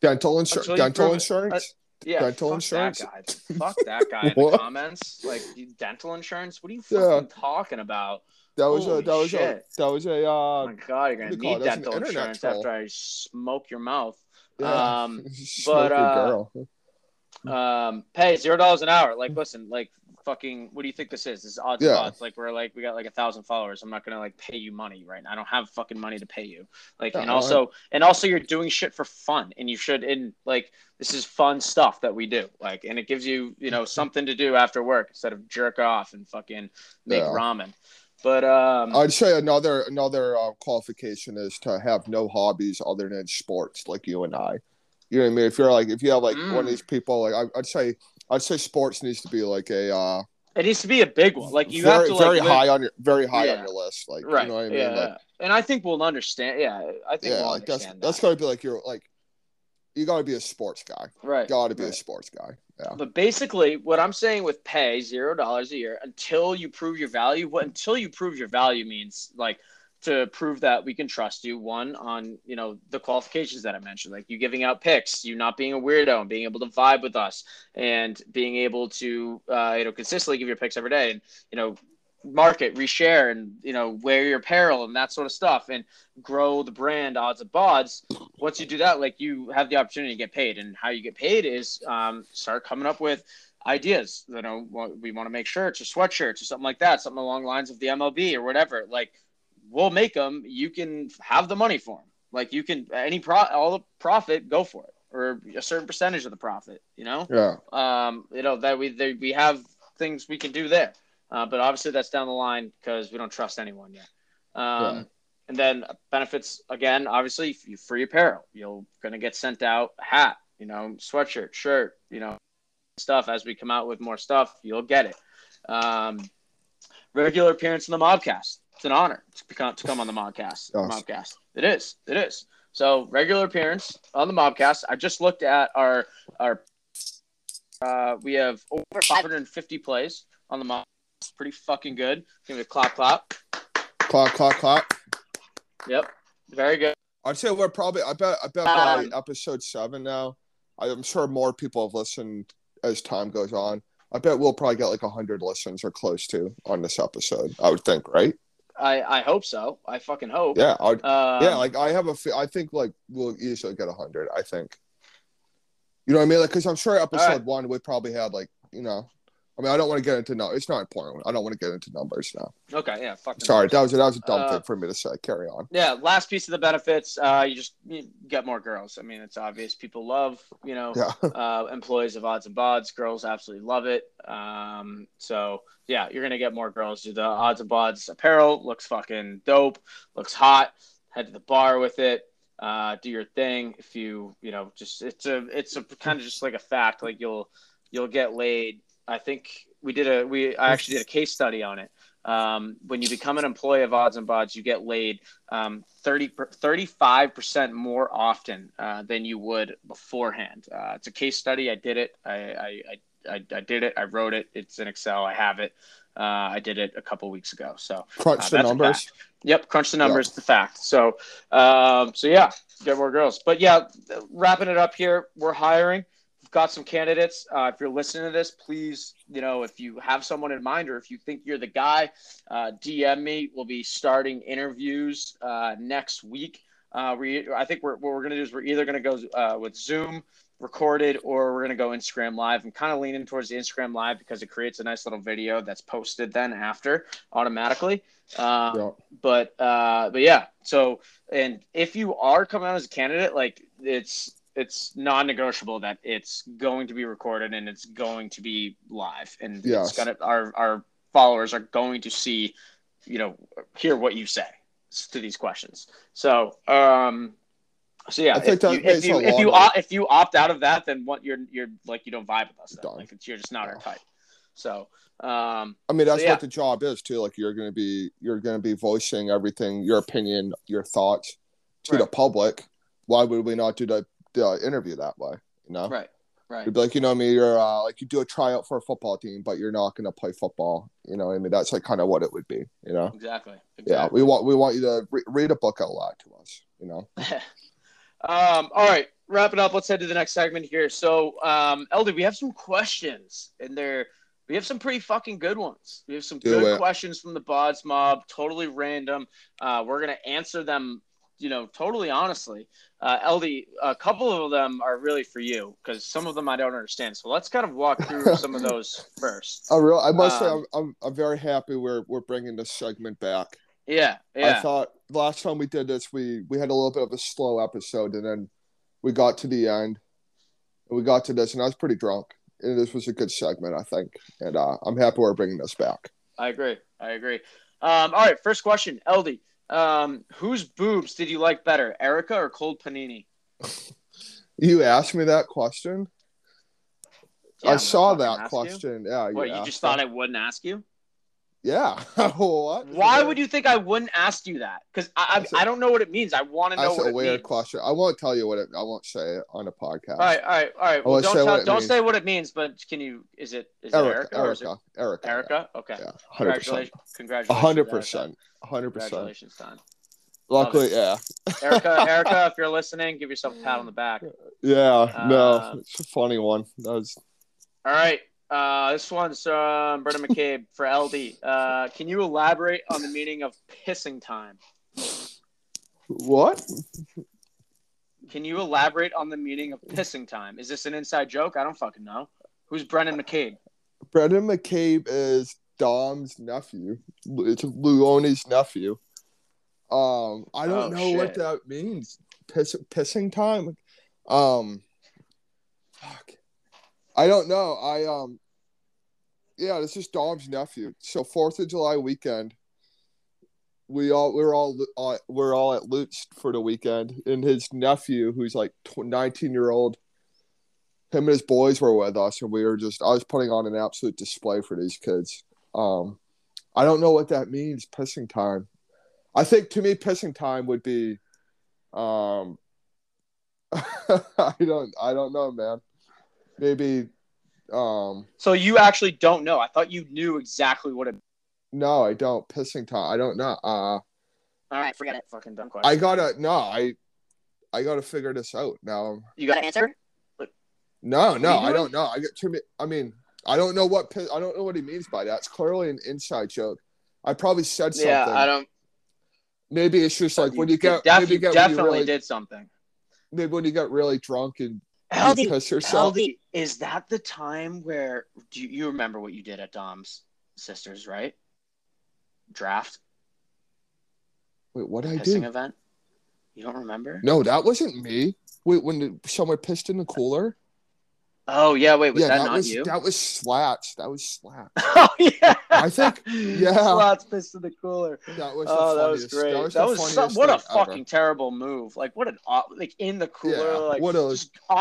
Speaker 2: Dental insurance. Dental insurance. Uh,
Speaker 1: yeah,
Speaker 2: dental
Speaker 1: fuck
Speaker 2: insurance.
Speaker 1: That guy. fuck that guy in the comments. Like dental insurance. What are you fucking yeah. talking about?
Speaker 2: That was a
Speaker 1: Holy
Speaker 2: that was a that was a uh
Speaker 1: Oh my god, you're gonna
Speaker 2: what do you call
Speaker 1: need
Speaker 2: it? That's an
Speaker 1: dental insurance
Speaker 2: troll.
Speaker 1: after I smoke your mouth.
Speaker 2: yeah,
Speaker 1: Um,
Speaker 2: but
Speaker 1: uh,
Speaker 2: girl.
Speaker 1: Um, pay zero dollars an hour. Like, listen, like fucking. What do you think this is? This is odds
Speaker 2: Yeah.
Speaker 1: odds. Like, we're like we got like a thousand followers. I'm not gonna like pay you money right now. I don't have fucking money to pay you. Like,
Speaker 2: Yeah,
Speaker 1: and also, and also, you're doing shit for fun, and you should. And like, this is fun stuff that we do. Like, and it gives you, you know, something to do after work instead of jerk off and fucking make
Speaker 2: Yeah.
Speaker 1: ramen. But um,
Speaker 2: I'd say another another uh, qualification is to have no hobbies other than sports, like you and I. You know what I mean? If you're like, if you have like one of
Speaker 1: Mm.
Speaker 2: these people, like I, I'd say, I'd say sports needs to be like a uh,
Speaker 1: it needs to be a big one. Like, you
Speaker 2: very
Speaker 1: have to like
Speaker 2: very high on your very high
Speaker 1: Yeah.
Speaker 2: on your list. Like
Speaker 1: right?
Speaker 2: you know what I mean?
Speaker 1: yeah,
Speaker 2: Like
Speaker 1: and I think we'll understand. Yeah, I think
Speaker 2: yeah,
Speaker 1: we'll
Speaker 2: like that's
Speaker 1: understand
Speaker 2: that's
Speaker 1: that.
Speaker 2: gotta be like your like you gotta be a sports guy.
Speaker 1: right.
Speaker 2: Gotta be
Speaker 1: right.
Speaker 2: a sports guy. Yeah.
Speaker 1: But basically, what I'm saying with pay zero dollars a year until you prove your value. What until you prove your value means like to prove that we can trust you. One on you know the qualifications that I mentioned, like you giving out picks, you not being a weirdo, and being able to vibe with us, and being able to uh, you know consistently give your picks every day, and you know market, reshare, and you know wear your apparel and that sort of stuff, and grow the brand odds of bods. Once you do that, like you have the opportunity to get paid, and how you get paid is um, start coming up with ideas. You know, we want to make shirts or sweatshirts or something like that, something along lines of the MLB or whatever. Like we'll make them. You can have the money for them. Like you can any pro all the profit, go for it, or a certain percentage of the profit. You know
Speaker 2: Yeah.
Speaker 1: um, you know that we they, we have things we can do there, uh, but obviously that's down the line because we don't trust anyone yet. Um,
Speaker 2: Yeah.
Speaker 1: And then benefits again, obviously you free apparel. You're gonna get sent out hat, you know, sweatshirt, shirt, you know, stuff. As we come out with more stuff, you'll get it. Um, regular appearance in the Mobcast. It's an honor to become to come on the Mobcast.
Speaker 2: Yes.
Speaker 1: Mobcast. It is. It is. So regular appearance on the Mobcast. I just looked at our our. Uh, we have over 550 plays on the Mob. It's pretty fucking good. Give it a clap, clap.
Speaker 2: Clap, clap, clap.
Speaker 1: Yep, very good.
Speaker 2: I'd say we're probably. I bet. I bet
Speaker 1: Um,
Speaker 2: by episode seven now. I'm sure more people have listened as time goes on. I bet we'll probably get like hundred listens or close to on this episode. I would think, right?
Speaker 1: I I hope so. I fucking hope.
Speaker 2: Yeah.
Speaker 1: Um,
Speaker 2: yeah. Like I have a, I think like we'll easily get hundred. I think. You know what I mean? Like, because I'm sure episode
Speaker 1: right.
Speaker 2: one we probably had like you know. I mean, I don't want to get into no. It's not important. I don't want to get into numbers now.
Speaker 1: Okay. Yeah.
Speaker 2: Sorry, that was that was a dumb
Speaker 1: Uh,
Speaker 2: thing for me to say. Carry on.
Speaker 1: Yeah. Last piece of the benefits. Uh, you just you get more girls. I mean, it's obvious. People love you know
Speaker 2: Yeah.
Speaker 1: uh, employees of odds and bods. Girls absolutely love it. Um, so yeah, you're gonna get more girls. Do the odds and bods apparel looks fucking dope. Looks hot. Head to the bar with it. Uh, do your thing. If you you know just it's a it's a kind of just like a fact. Like you'll you'll get laid. I think we did a we I actually did a case study on it. Um, when you become an employee of odds and bods, you get laid um, 30, 35% more often uh, than you would beforehand. Uh, it's a case study. I did it. I, I, I, I, I did it. I wrote it. It's in Excel. I have it. Uh, I did it a couple weeks ago. So
Speaker 2: Crunch
Speaker 1: uh,
Speaker 2: the numbers.
Speaker 1: Yep, crunch the numbers. The fact. So, um, so yeah, get more girls. But yeah, wrapping it up here, we're hiring. Got some candidates. Uh, if you're listening to this, please, you know, if you have someone in mind or if you think you're the guy, uh, DM me. We'll be starting interviews uh, next week. Uh, we, I think we're, what we're going to do is we're either going to go uh, with Zoom recorded or we're going to go Instagram live. I'm kind of leaning towards the Instagram live because it creates a nice little video that's posted then after automatically. Um,
Speaker 2: Yeah.
Speaker 1: But uh, but yeah. So and if you are coming out as a candidate, like it's it's non-negotiable that it's going to be recorded and it's going to be live and
Speaker 2: Yes.
Speaker 1: it's gonna our our followers are going to see, you know, hear what you say to these questions. So um. So yeah, if
Speaker 2: that
Speaker 1: you, if you if you if you opt out of that, then what you're you're like you don't vibe with us. Then. Like it's, you're just not our type. So um,
Speaker 2: I mean, that's
Speaker 1: So, yeah.
Speaker 2: what the job is too. Like you're gonna be you're gonna be voicing everything, your opinion, your thoughts to the public. Why would we not do the, the interview that way? You know,
Speaker 1: right, right.
Speaker 2: you'd be like, you know, I mean, you're uh, like you do a tryout for a football team, but you're not gonna play football. You know, what I mean, that's like kind of what it would be. You know,
Speaker 1: Exactly.
Speaker 2: yeah. We want we want you to re- read a book out loud to us. You know,
Speaker 1: um, all right, wrap it up. Let's head to the next segment here. So, um, Eldy, we have some questions, and they're We have some pretty fucking good ones. We have some
Speaker 2: Do
Speaker 1: good
Speaker 2: it.
Speaker 1: questions from the Bods Mob, totally random. Uh, we're gonna answer them, you know, totally honestly. Uh, Eldy, a couple of them are really for you because some of them I don't understand. So let's kind of walk through some of those first.
Speaker 2: I real I must say
Speaker 1: Um,
Speaker 2: I'm, I'm I'm very happy we're we're bringing this segment back.
Speaker 1: Yeah, yeah.
Speaker 2: I thought last time we did this, we we had a little bit of a slow episode, and then we got to the end, and we got to this, and I was pretty drunk, and this was a good segment, I think, and uh, I'm happy we're bringing this back.
Speaker 1: I agree. I agree. Um, all right, first question, Eldy. Um, whose boobs did you like better, Erica or Cold Panini?
Speaker 2: You asked me that question.
Speaker 1: Yeah,
Speaker 2: I saw that
Speaker 1: ask you.
Speaker 2: question. Yeah.
Speaker 1: What, you just
Speaker 2: that.
Speaker 1: thought I wouldn't ask you?
Speaker 2: Yeah. what?
Speaker 1: Why would you think I wouldn't ask you that? Because I,
Speaker 2: That's a-
Speaker 1: I I don't know what it means. I want to know
Speaker 2: That's
Speaker 1: what
Speaker 2: a
Speaker 1: it
Speaker 2: weird
Speaker 1: means.
Speaker 2: question. I won't tell you what it. I won't say it on a podcast.
Speaker 1: All right, all right, all right. Well, don't
Speaker 2: say what
Speaker 1: tell,
Speaker 2: it
Speaker 1: don't
Speaker 2: means.
Speaker 1: say what it means, but can you? Is it is it
Speaker 2: Erica.
Speaker 1: Erica is it
Speaker 2: Erica. Erica.
Speaker 1: Erica? Okay.
Speaker 2: Yeah. Hundred percent.
Speaker 1: Congratulations. Congratulations.
Speaker 2: Hundred percent. Hundred percent.
Speaker 1: Congratulations, Don.
Speaker 2: Luckily, yeah.
Speaker 1: Erica, Erica, if you're listening, give yourself a pat on the back.
Speaker 2: Yeah. No,
Speaker 1: Uh,
Speaker 2: it's a funny one. That was
Speaker 1: All right. Uh, this one's from Brendan McCabe for Eldy. Uh, can you elaborate on the meaning of pissing time?
Speaker 2: what?
Speaker 1: Can you elaborate on the meaning of pissing time? Is this an inside joke? I don't fucking know. Who's Brendan McCabe?
Speaker 2: Brendan McCabe is Dom's nephew. It's Luoni's nephew. Um, I don't
Speaker 1: Oh,
Speaker 2: know what that means. Piss, pissing time. Um, fuck. I don't know. I um, yeah, this is Dom's nephew. So Fourth of July weekend, we all we're all uh, we're all at Lutz for the weekend, and his nephew, who's like nineteen year old, him and his boys were with us, and we were just I was putting on an absolute display for these kids. Um, I don't know what that means. Pissing time. I think to me, pissing time would be, um, I don't I don't know, man. Maybe, um,
Speaker 1: So you actually don't know. I thought you knew exactly what it.
Speaker 2: no, I don't. Pissing time. I don't know. Uh,
Speaker 1: All right, forget it. Fucking dumb question.
Speaker 2: I gotta no, I, I gotta figure this out now.
Speaker 1: You got an answer?
Speaker 2: No, no, I don't know. I get to me. I mean, I don't know what I don't know what he means by that. It's clearly an inside joke. I probably said something.
Speaker 1: Yeah, I don't.
Speaker 2: maybe it's just like when you get
Speaker 1: def-
Speaker 2: maybe you get when you
Speaker 1: definitely
Speaker 2: really,
Speaker 1: did something.
Speaker 2: maybe when you get really drunk and you
Speaker 1: Eldy,
Speaker 2: piss yourself.
Speaker 1: Eldy, is that the time where do you, you remember what you did at Dom's sisters, right? Draft
Speaker 2: Wait, what did I do?
Speaker 1: event. You don't remember?
Speaker 2: No, that wasn't me. Wait, when the, someone pissed in the cooler?
Speaker 1: Oh yeah, wait, was
Speaker 2: yeah,
Speaker 1: that,
Speaker 2: that,
Speaker 1: not
Speaker 2: was
Speaker 1: you?
Speaker 2: that was slats. That was slats.
Speaker 1: oh yeah,
Speaker 2: I think- yeah.
Speaker 1: Slots pissed in the cooler.
Speaker 2: That was
Speaker 1: Oh, that was great.
Speaker 2: That was,
Speaker 1: That was, what a
Speaker 2: thing ever.
Speaker 1: fucking terrible move. Like what an like in the cooler,
Speaker 2: Yeah,
Speaker 1: like
Speaker 2: what a-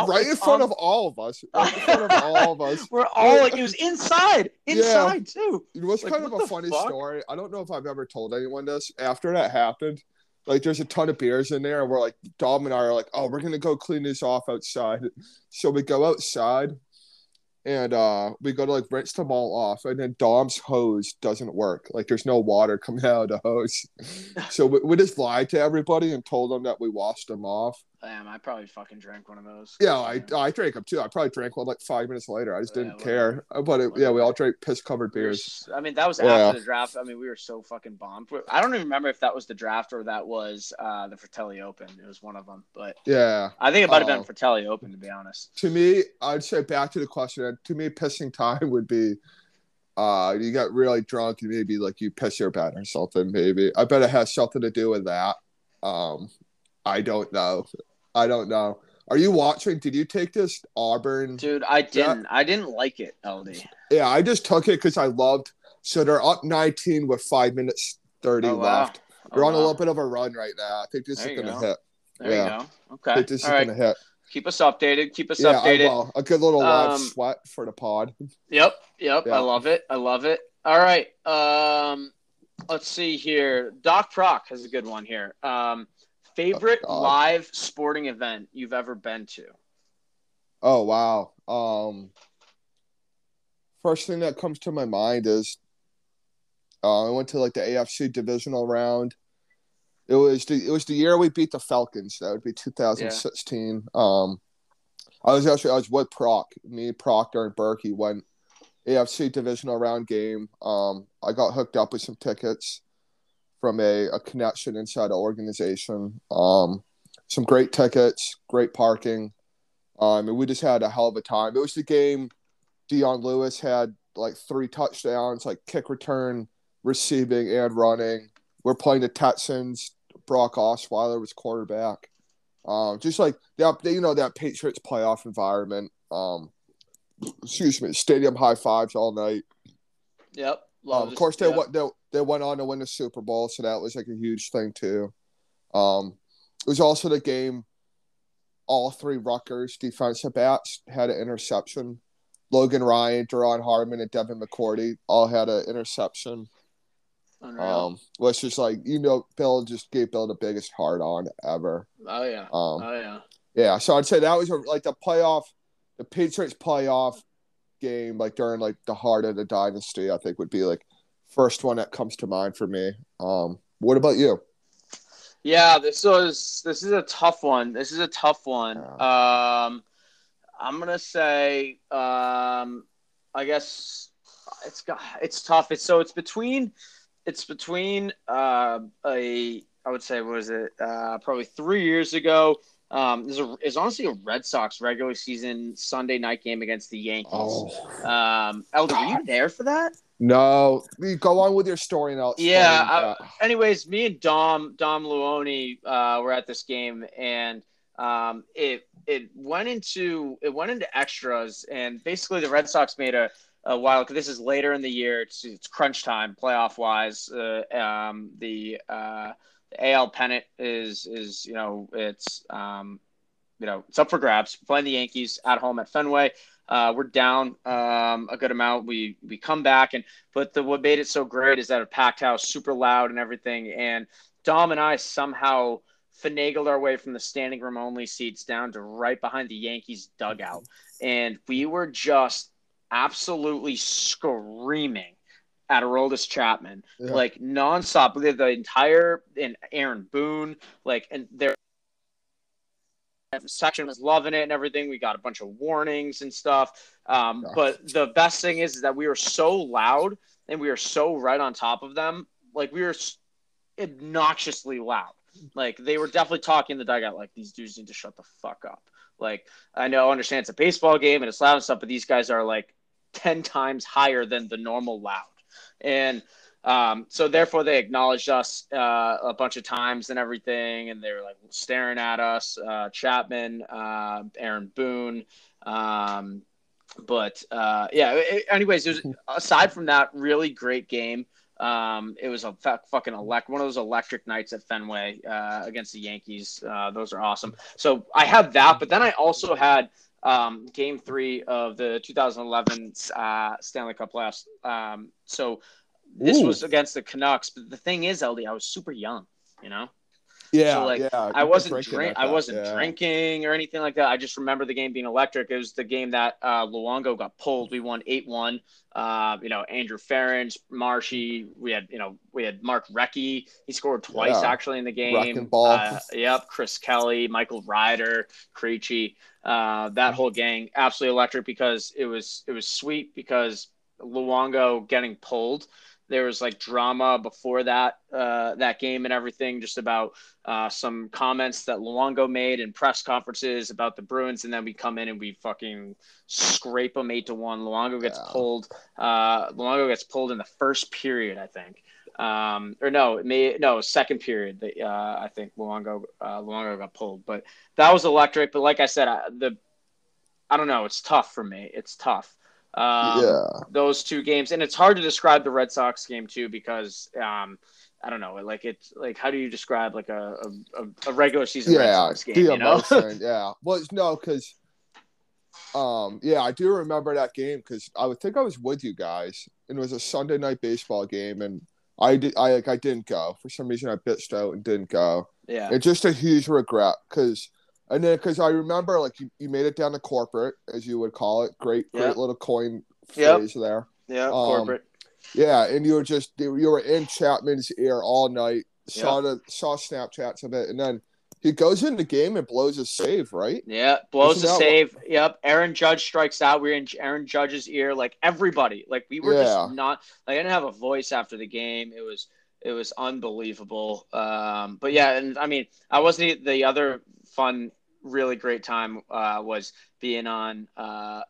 Speaker 2: right in front
Speaker 1: on-
Speaker 2: of all of us. Right in front of all of us.
Speaker 1: We're all like it was inside,
Speaker 2: Yeah.
Speaker 1: inside too.
Speaker 2: It was
Speaker 1: Like,
Speaker 2: kind of a funny
Speaker 1: fuck?
Speaker 2: story. I don't know if I've ever told anyone this. After that happened, like there's a ton of beers in there, and we're like, Dom and I are like, oh, we're gonna go clean this off outside. So we go outside, and uh, we go to like rinse them all off, and then Dom's hose doesn't work. Like there's no water coming out of the hose. So we, we just lied to everybody and told them that we washed them off.
Speaker 1: Damn, I probably fucking drank one of those.
Speaker 2: Yeah, I I drank them too. I probably drank one like five minutes later. I just didn't
Speaker 1: whatever.
Speaker 2: care. But it, yeah, we all drank piss covered beers.
Speaker 1: I mean, that was
Speaker 2: Yeah.
Speaker 1: after the draft. I mean, we were so fucking bombed. I don't even remember if that was the draft or that was uh, the Fratelli Open. It was one of them, but
Speaker 2: Yeah.
Speaker 1: I think it might have
Speaker 2: Oh.
Speaker 1: been Fratelli Open to be honest.
Speaker 2: to me, I'd say back to the question. To me, pissing time would be, uh, you got really drunk and maybe like you piss your bed or something. Maybe I bet it has something to do with that. Um, I don't know. I don't know. Are you watching? Did you take this Auburn?
Speaker 1: Dude, I didn't. I didn't like it, Eldy.
Speaker 2: Yeah, I just took it because I loved. So they're up 19 with five minutes 30
Speaker 1: Oh, wow.
Speaker 2: left. They're on a little bit of a run right now. I think this
Speaker 1: There
Speaker 2: is going to hit.
Speaker 1: There
Speaker 2: yeah.
Speaker 1: you go.
Speaker 2: I
Speaker 1: Okay.
Speaker 2: think this
Speaker 1: All
Speaker 2: is
Speaker 1: right.
Speaker 2: going to hit.
Speaker 1: Keep us updated. Keep us
Speaker 2: Yeah, I
Speaker 1: updated.
Speaker 2: A good little live
Speaker 1: Um,
Speaker 2: sweat for the pod.
Speaker 1: Yep, yep.
Speaker 2: Yeah.
Speaker 1: I love it. I love it. All right. Um, let's see here. Doc Proc has a good one here. Um, favorite
Speaker 2: Oh,
Speaker 1: live sporting event you've ever been to?
Speaker 2: Oh wow. Um first thing that comes to my mind is uh, I went to like the AFC divisional round. It was the it was the year we beat the Falcons. That would be 2016. Um I was actually I was with Proc. Me, Proctor, and Berkey went AFC divisional round game. Um, I got hooked up with some tickets from a, a connection inside the organization. Um, some great tickets, great parking. Um, and we just had a hell of a time. It was the game Dion Lewis had like three touchdowns, like kick return, receiving, and running. We're playing the Texans. Brock Osweiler was quarterback. Um, just like that, you know, that Patriots playoff environment. Um, excuse me, stadium high fives all night.
Speaker 1: Yep.
Speaker 2: Um, of course, they, yep. they they went on to win the Super Bowl, so that was like a huge thing too. Um, it was also the game. All three Rutgers defensive backs had an interception. Logan Ryan, Duron Harmon, and Devin McCourty all had an interception. Unreal. Um, which is like you know, Bill just gave Bill the biggest hard on ever.
Speaker 1: Oh yeah. Um, oh yeah.
Speaker 2: Yeah, so I'd say that was a, like the playoff, the Patriots playoff game, like during like the heart of the dynasty. I think would be like first one that comes to mind for me. Um, what about you?
Speaker 1: Yeah, this was this is a tough one. This is a tough one. Um, I'm gonna say, um, I guess it's got it's tough. It's so it's between it's between uh, a I would say what was it uh, probably three years ago. Um, there's a is honestly a Red Sox regular season Sunday night game against the Yankees. Oh. Um, Eldy, were you there for that?
Speaker 2: No, go on with your story now.
Speaker 1: Yeah. I, anyways, me and Dom Dom Luoni uh, were at this game, and um, it it went into it went into extras, and basically the Red Sox made a a while. This is later in the year. It's, it's crunch time, playoff wise. Uh, um, the, uh, the AL pennant is is you know it's um, you know it's up for grabs. Playing the Yankees at home at Fenway. Uh, we're down um, a good amount. We we come back and but the what made it so great is that a packed house, super loud and everything. And Dom and I somehow finagled our way from the standing room only seats down to right behind the Yankees dugout, and we were just absolutely screaming at Aroldis Chapman, yeah. like nonstop. The, the entire and Aaron Boone, like, and their section was loving it and everything. We got a bunch of warnings and stuff. Um, but the best thing is, is that we were so loud and we were so right on top of them. Like we were obnoxiously loud. Like they were definitely talking in the dugout. Like these dudes need to shut the fuck up. Like I know, I understand it's a baseball game and it's loud and stuff, but these guys are like 10 times higher than the normal loud. And um, so therefore they acknowledged us uh, a bunch of times and everything, and they were like staring at us. Uh, Chapman, uh, Aaron Boone, um, but uh, yeah. It, anyways, it was aside from that really great game. Um, it was a fucking elect one of those electric nights at Fenway uh, against the Yankees. Uh, those are awesome. So I had that, but then I also had um, game three of the 2011 uh, Stanley Cup playoffs. Um, so this Ooh. was against the Canucks. But the thing is, LD, I was super young, you know?
Speaker 2: Yeah, so like yeah,
Speaker 1: I wasn't drink, I wasn't yeah. drinking or anything like that. I just remember the game being electric. It was the game that uh, Luongo got pulled. We won eight one. Uh, you know, Andrew Ference, Marshy. We had you know we had Mark Recchi. He scored twice yeah. actually in the game. Uh, yep, Chris Kelly, Michael Ryder, Krejci. Uh, that whole gang absolutely electric because it was it was sweet because Luongo getting pulled there was like drama before that uh, that game and everything, just about uh, some comments that Luongo made in press conferences about the Bruins, and then we come in and we fucking scrape them eight to one. Luongo gets yeah. pulled. Uh, Luongo gets pulled in the first period, I think. Um, or no, it may no second period. That uh, I think Luongo uh, Luongo got pulled, but that was electric. But like I said, I, the I don't know. It's tough for me. It's tough. Um, yeah. Those two games, and it's hard to describe the Red Sox game too because um, I don't know, like it's like how do you describe like a a, a regular season yeah, Red Sox game? you know?
Speaker 2: yeah. Well, no, because um, yeah, I do remember that game because I would think I was with you guys, and it was a Sunday night baseball game, and I did I like I didn't go for some reason. I bitched out and didn't go.
Speaker 1: Yeah,
Speaker 2: it's just a huge regret because and then because I remember like you, you made it down to corporate, as you would call it. Great, great little coin phrase yep. there.
Speaker 1: Yeah, um, corporate.
Speaker 2: Yeah, and you were just you were in Chapman's ear all night. Saw yep. the saw Snapchats of it, and then he goes in the game and blows a save, right?
Speaker 1: Yeah, blows
Speaker 2: Isn't
Speaker 1: a save. Yep. Aaron Judge strikes out. We are in Aaron Judge's ear. Like everybody. Like we were
Speaker 2: Yeah.
Speaker 1: just not like I didn't have a voice after the game. It was it was unbelievable. Um, but yeah, and I mean, I wasn't the other fun, really great time uh, was being on uh,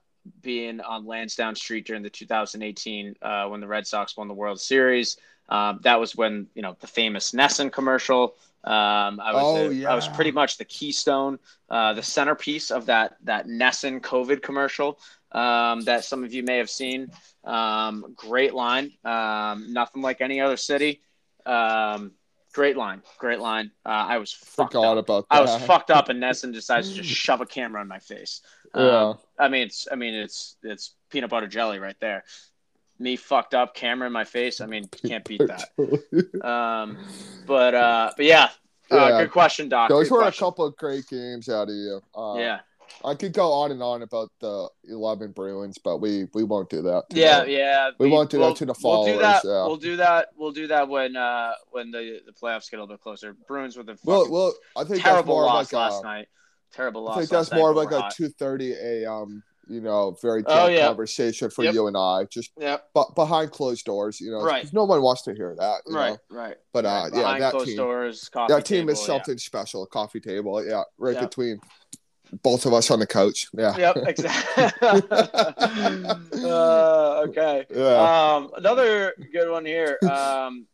Speaker 1: being on Lansdowne Street during the 2018 uh, when the Red Sox won the World Series. Um, that was when you know the famous NESN commercial. Um, I was
Speaker 2: Oh,
Speaker 1: the- I was pretty much the keystone, uh, the centerpiece of that that NESN COVID commercial um, that some of you may have seen. Um, great line, um, nothing like any other city. Um, great line, great line. Uh, I was fucked
Speaker 2: Forgot
Speaker 1: up.
Speaker 2: about that.
Speaker 1: I was fucked up, and NESN decides to just shove a camera in my face. Um,
Speaker 2: Yeah.
Speaker 1: I mean, it's I mean, it's it's peanut butter jelly right there. Me fucked up, camera in my face. I mean, you can't beat that. Um, but uh, but yeah, uh,
Speaker 2: Yeah.
Speaker 1: good question, Doc.
Speaker 2: Those
Speaker 1: Good
Speaker 2: were
Speaker 1: question.
Speaker 2: a couple of great games out of you. Uh,
Speaker 1: Yeah,
Speaker 2: I could go on and on about the 11 Bruins, but we we won't do that.
Speaker 1: yeah,
Speaker 2: today.
Speaker 1: yeah.
Speaker 2: We won't do that
Speaker 1: we'll-
Speaker 2: to the followers.
Speaker 1: We'll do that.
Speaker 2: yeah.
Speaker 1: We'll do that. We'll do that when uh when the the playoffs get a little bit closer. Bruins with a
Speaker 2: Well, well, I think that's more
Speaker 1: loss
Speaker 2: of like
Speaker 1: last
Speaker 2: a,
Speaker 1: night. Terrible loss.
Speaker 2: I think that's more of like a 2:30 a.m. You know, very
Speaker 1: Oh, yeah.
Speaker 2: conversation for
Speaker 1: Yep.
Speaker 2: you and I, just
Speaker 1: Yep.
Speaker 2: but behind closed doors. You know,
Speaker 1: Right.
Speaker 2: no one wants to hear that. you
Speaker 1: Right.
Speaker 2: know?
Speaker 1: Right.
Speaker 2: But uh,
Speaker 1: right.
Speaker 2: yeah,
Speaker 1: Behind
Speaker 2: that team,
Speaker 1: doors. Coffee
Speaker 2: that team is
Speaker 1: table,
Speaker 2: something special. A coffee table, yeah, right
Speaker 1: Yeah.
Speaker 2: between both of us on the couch. Yeah.
Speaker 1: Yep. Exactly. uh, okay.
Speaker 2: Yeah.
Speaker 1: Um, another good one here. Um,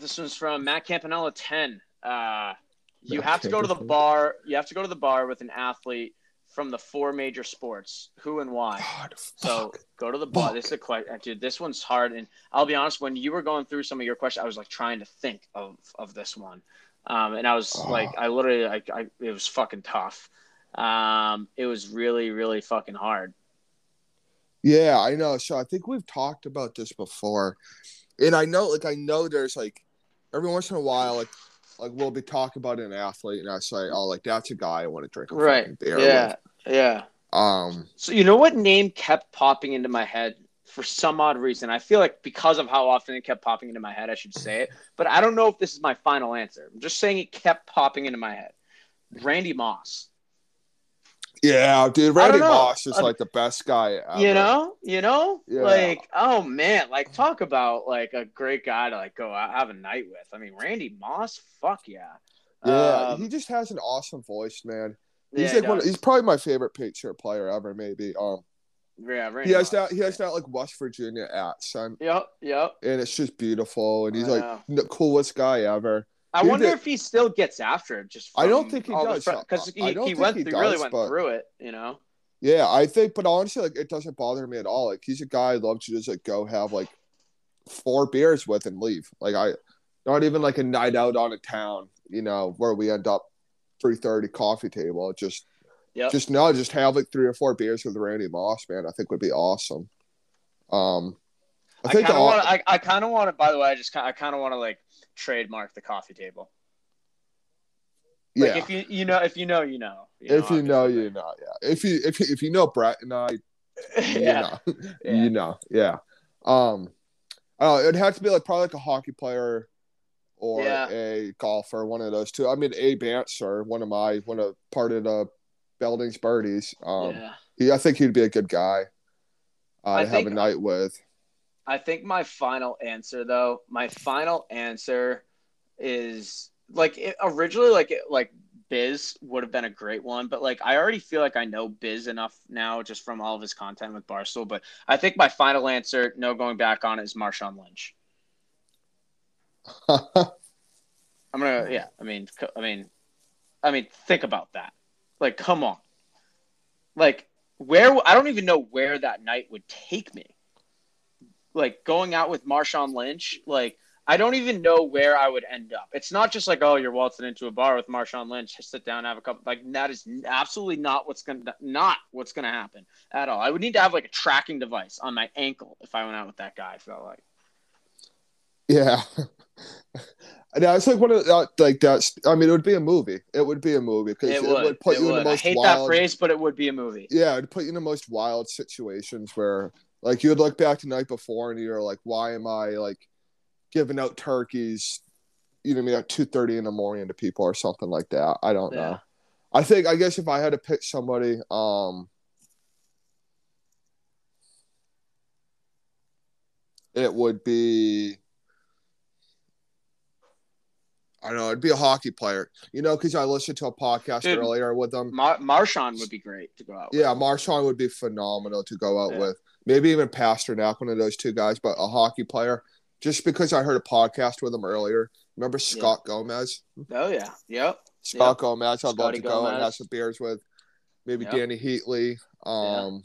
Speaker 1: this one's from Matt Campanella. Ten. Uh, you have to go to the bar. You have to go to the bar with an athlete from the four major sports. Who and why?
Speaker 2: God,
Speaker 1: So go to the bar.
Speaker 2: Fuck.
Speaker 1: This is a question, dude. This one's hard, and I'll be honest. When you were going through some of your questions, I was like trying to think of of this one, um, and I was
Speaker 2: Oh.
Speaker 1: like, I literally, like, I it was fucking tough. Um, it was really, really fucking hard.
Speaker 2: Yeah, I know. So I think we've talked about this before, and I know, like, I know there's like every once in a while, like, like we'll be talking about an athlete, and I say, oh, like that's a guy I want to drink a
Speaker 1: Right.
Speaker 2: fucking beer
Speaker 1: Yeah. Yeah.
Speaker 2: with. Um,
Speaker 1: So you know what name kept popping into my head for some odd reason? I feel like because of how often it kept popping into my head, I should say it. But I don't know if this is my final answer. I'm just saying it kept popping into my head. Randy Moss.
Speaker 2: Yeah, dude, Randy. Moss is like the best guy ever.
Speaker 1: You know, you know,
Speaker 2: Yeah.
Speaker 1: like oh man, like talk about like a great guy to like go out have a night with. I mean, Randy Moss, fuck yeah.
Speaker 2: Yeah,
Speaker 1: Um,
Speaker 2: he just has an awesome voice, man. He's
Speaker 1: yeah,
Speaker 2: like one.
Speaker 1: he
Speaker 2: He's probably my favorite Patriot player ever, maybe. Um,
Speaker 1: yeah, Randy
Speaker 2: he has
Speaker 1: Moss.
Speaker 2: that. He has that like West Virginia accent,
Speaker 1: Yep, yep.
Speaker 2: and it's just beautiful. And he's
Speaker 1: I
Speaker 2: like
Speaker 1: know.
Speaker 2: the coolest guy ever.
Speaker 1: I wonder if he still gets after it. Just
Speaker 2: I don't think he does.
Speaker 1: because he, he went
Speaker 2: he
Speaker 1: through, really
Speaker 2: does,
Speaker 1: went
Speaker 2: but-
Speaker 1: through it. You know.
Speaker 2: Yeah, I think, but honestly, like it doesn't bother me at all. Like he's a guy I love to just like go have like four beers with and leave. Like I, not even like a night out on a town, you know, where we end up three thirty coffee table. Just,
Speaker 1: Yep.
Speaker 2: just no, just have like three or four beers with Randy Moss, man. I think would be awesome. Um, I
Speaker 1: I
Speaker 2: think
Speaker 1: kind of want. I, I kind of want to. By the way, I just. I kind of want to like trademark the coffee table. Like
Speaker 2: yeah.
Speaker 1: if you you know if you know you know.
Speaker 2: if you know, you know, yeah. If you if you, if you know Brett and I, you
Speaker 1: yeah.
Speaker 2: know,
Speaker 1: Yeah.
Speaker 2: you know, yeah. Um, I don't know, it'd have to be like probably like a hockey player or
Speaker 1: Yeah.
Speaker 2: a golfer, one of those two. I mean, Abe Ancer, one of my one of part of the Belding's birdies. Um,
Speaker 1: yeah.
Speaker 2: he, I think he'd be a good guy uh,
Speaker 1: I
Speaker 2: to have a night with.
Speaker 1: I think my final answer, though, my final answer is like it, originally, like it, like Biz would have been a great one, but like I already feel like I know Biz enough now just from all of his content with Barstool. But I think my final answer, no going back on it, is Marshawn Lynch. I'm gonna, yeah. I mean, I mean, I mean, think about that. Like, come on. Like, where I don't even know where that night would take me. Like going out with Marshawn Lynch, like I don't even know where I would end up. It's not just like, oh, you're waltzing into a bar with Marshawn Lynch, sit down, have a cup. Like that is absolutely not what's gonna not what's gonna happen at all. I would need to have like a tracking device on my ankle if I went out with that guy. I felt like.
Speaker 2: yeah. And it's like one of the, uh, like that's. I mean, it would be a movie. It would be a movie because
Speaker 1: It
Speaker 2: it,
Speaker 1: would.
Speaker 2: put
Speaker 1: it
Speaker 2: you in
Speaker 1: would.
Speaker 2: the
Speaker 1: I
Speaker 2: most
Speaker 1: hate
Speaker 2: wild.
Speaker 1: that phrase, but it would be a movie.
Speaker 2: yeah, it'd put you in the most wild situations where like you would look back the night before and you're like, why am I like giving out turkeys you know I mean at two thirty in the morning to people or something like that. I don't
Speaker 1: Yeah.
Speaker 2: know. I think I guess if I had to pick somebody, um, it would be. I don't know. It'd be a hockey player, you know, because I listened to a podcast
Speaker 1: Dude.
Speaker 2: earlier with them.
Speaker 1: Mar- Marshawn would be great to go out. with.
Speaker 2: Yeah, Marshawn would be phenomenal to go out
Speaker 1: Yeah.
Speaker 2: with. Maybe even Pastrnak, one of those two guys, but a hockey player. Just because I heard a podcast with him earlier. Remember Scott Gomez?
Speaker 1: Oh yeah. Yep.
Speaker 2: Scott
Speaker 1: Yep.
Speaker 2: Gomez. I'd love
Speaker 1: Scotty
Speaker 2: to go and have some beers with. Maybe
Speaker 1: Yep.
Speaker 2: Dany Heatley. Um,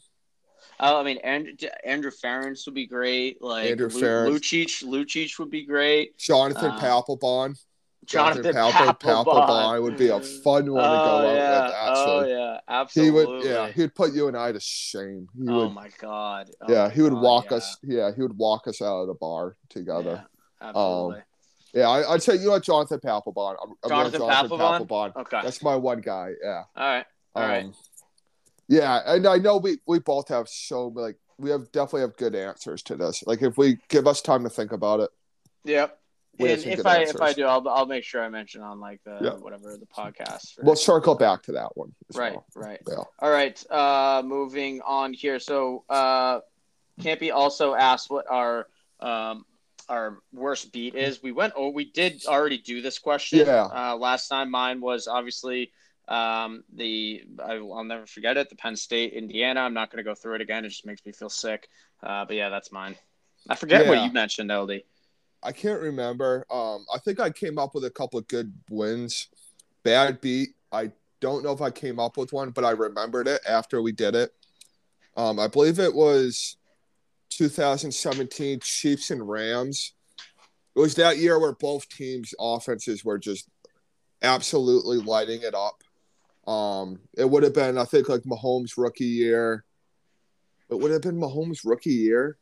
Speaker 1: Oh, I mean, Andrew, Andrew Ference would be great. Like
Speaker 2: Andrew
Speaker 1: Lu-. Lucic, Lucic would be great.
Speaker 2: Jonathan
Speaker 1: Uh,
Speaker 2: Papelbon.
Speaker 1: Jonathan
Speaker 2: Papel-
Speaker 1: Papelbon.
Speaker 2: Papelbon would be a fun one to go
Speaker 1: Oh
Speaker 2: out
Speaker 1: yeah.
Speaker 2: with.
Speaker 1: oh
Speaker 2: Actually,
Speaker 1: yeah.
Speaker 2: he would. Yeah, he'd put you and I to shame. He
Speaker 1: oh
Speaker 2: would.
Speaker 1: my god. Oh
Speaker 2: yeah,
Speaker 1: my
Speaker 2: he would
Speaker 1: God,
Speaker 2: walk
Speaker 1: yeah.
Speaker 2: us. Yeah, he would walk us out of the bar together.
Speaker 1: Yeah, absolutely.
Speaker 2: Yeah, I, I'd say you know Jonathan Papelbon. I'm, I'm
Speaker 1: Jonathan
Speaker 2: Jonathan
Speaker 1: Papelbon?
Speaker 2: Papelbon.
Speaker 1: okay.
Speaker 2: That's my one guy. Yeah.
Speaker 1: All right. All right.
Speaker 2: Um, Yeah, and I know we we both have so like we have definitely have good answers to this. Like if we give us time to think about it.
Speaker 1: Yep. And if I
Speaker 2: answers.
Speaker 1: if I do, I'll I'll make sure I mention on like the
Speaker 2: Yeah.
Speaker 1: whatever the podcast.
Speaker 2: We'll circle back to that one.
Speaker 1: right.
Speaker 2: well.
Speaker 1: Right.
Speaker 2: Yeah.
Speaker 1: All right. Uh, moving on here. So, uh, Campy also asked what our um, our worst beat is. We went. Oh, we did already do this question.
Speaker 2: Yeah.
Speaker 1: Uh, last time, mine was obviously um, the I, I'll never forget it. The Penn State Indiana. I'm not going to go through it again. It just makes me feel sick. Uh, but yeah, that's mine. I forget what you mentioned, Eldy.
Speaker 2: I can't remember. Um, I think I came up with a couple of good wins. Bad beat. I don't know if I came up with one, but I remembered it after we did it. Um, I believe it was 2017 Chiefs and Rams. It was that year where both teams' offenses were just absolutely lighting it up. Um, it would have been, I think, like Mahomes' rookie year. It would have been Mahomes' rookie year.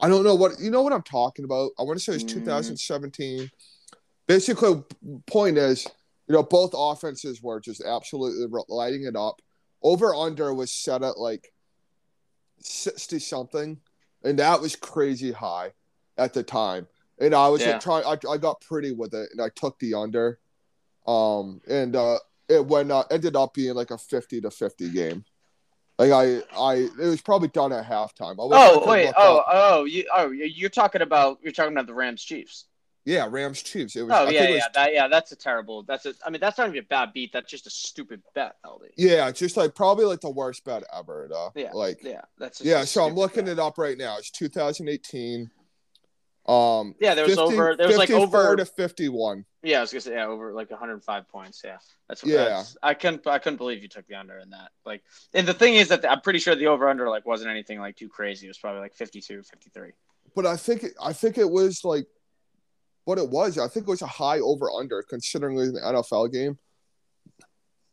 Speaker 2: I don't know what you know what I'm talking about. I want to say it's
Speaker 1: Mm.
Speaker 2: 2017. Basically, point is, you know, both offenses were just absolutely lighting it up. Over under was set at like 60 something, and that was crazy high at the time. And I was
Speaker 1: Yeah.
Speaker 2: like, trying. I, I got pretty with it, and I took the under. Um, and uh, it went uh, ended up being like a 50 to 50 game. Like I, I, it was probably done at halftime. I
Speaker 1: Oh wait. Oh
Speaker 2: up-
Speaker 1: oh you oh you're talking about you're talking about the Rams Chiefs.
Speaker 2: yeah, Rams Chiefs. It was.
Speaker 1: Oh
Speaker 2: I
Speaker 1: yeah,
Speaker 2: it was,
Speaker 1: yeah, that, yeah. That's a terrible. That's a. I mean, that's not even a bad beat. That's just a stupid bet, Eldy.
Speaker 2: Yeah, just like probably like the worst bet ever. Though.
Speaker 1: Yeah,
Speaker 2: Like
Speaker 1: Yeah, that's.
Speaker 2: yeah. So I'm looking it up right now. It's 2018. Um.
Speaker 1: Yeah, there was
Speaker 2: 50
Speaker 1: over. There was like over.
Speaker 2: to 51.
Speaker 1: Yeah, I was gonna say yeah, over like 105 points. Yeah, that's. what
Speaker 2: Yeah.
Speaker 1: that's- I couldn't. I couldn't believe you took the under in that. Like, and the thing is that I'm pretty sure the over under like wasn't anything like too crazy. It was probably like 52, 53.
Speaker 2: But I think it, I think it was like what it was. I think it was a high over under considering it was an NFL game.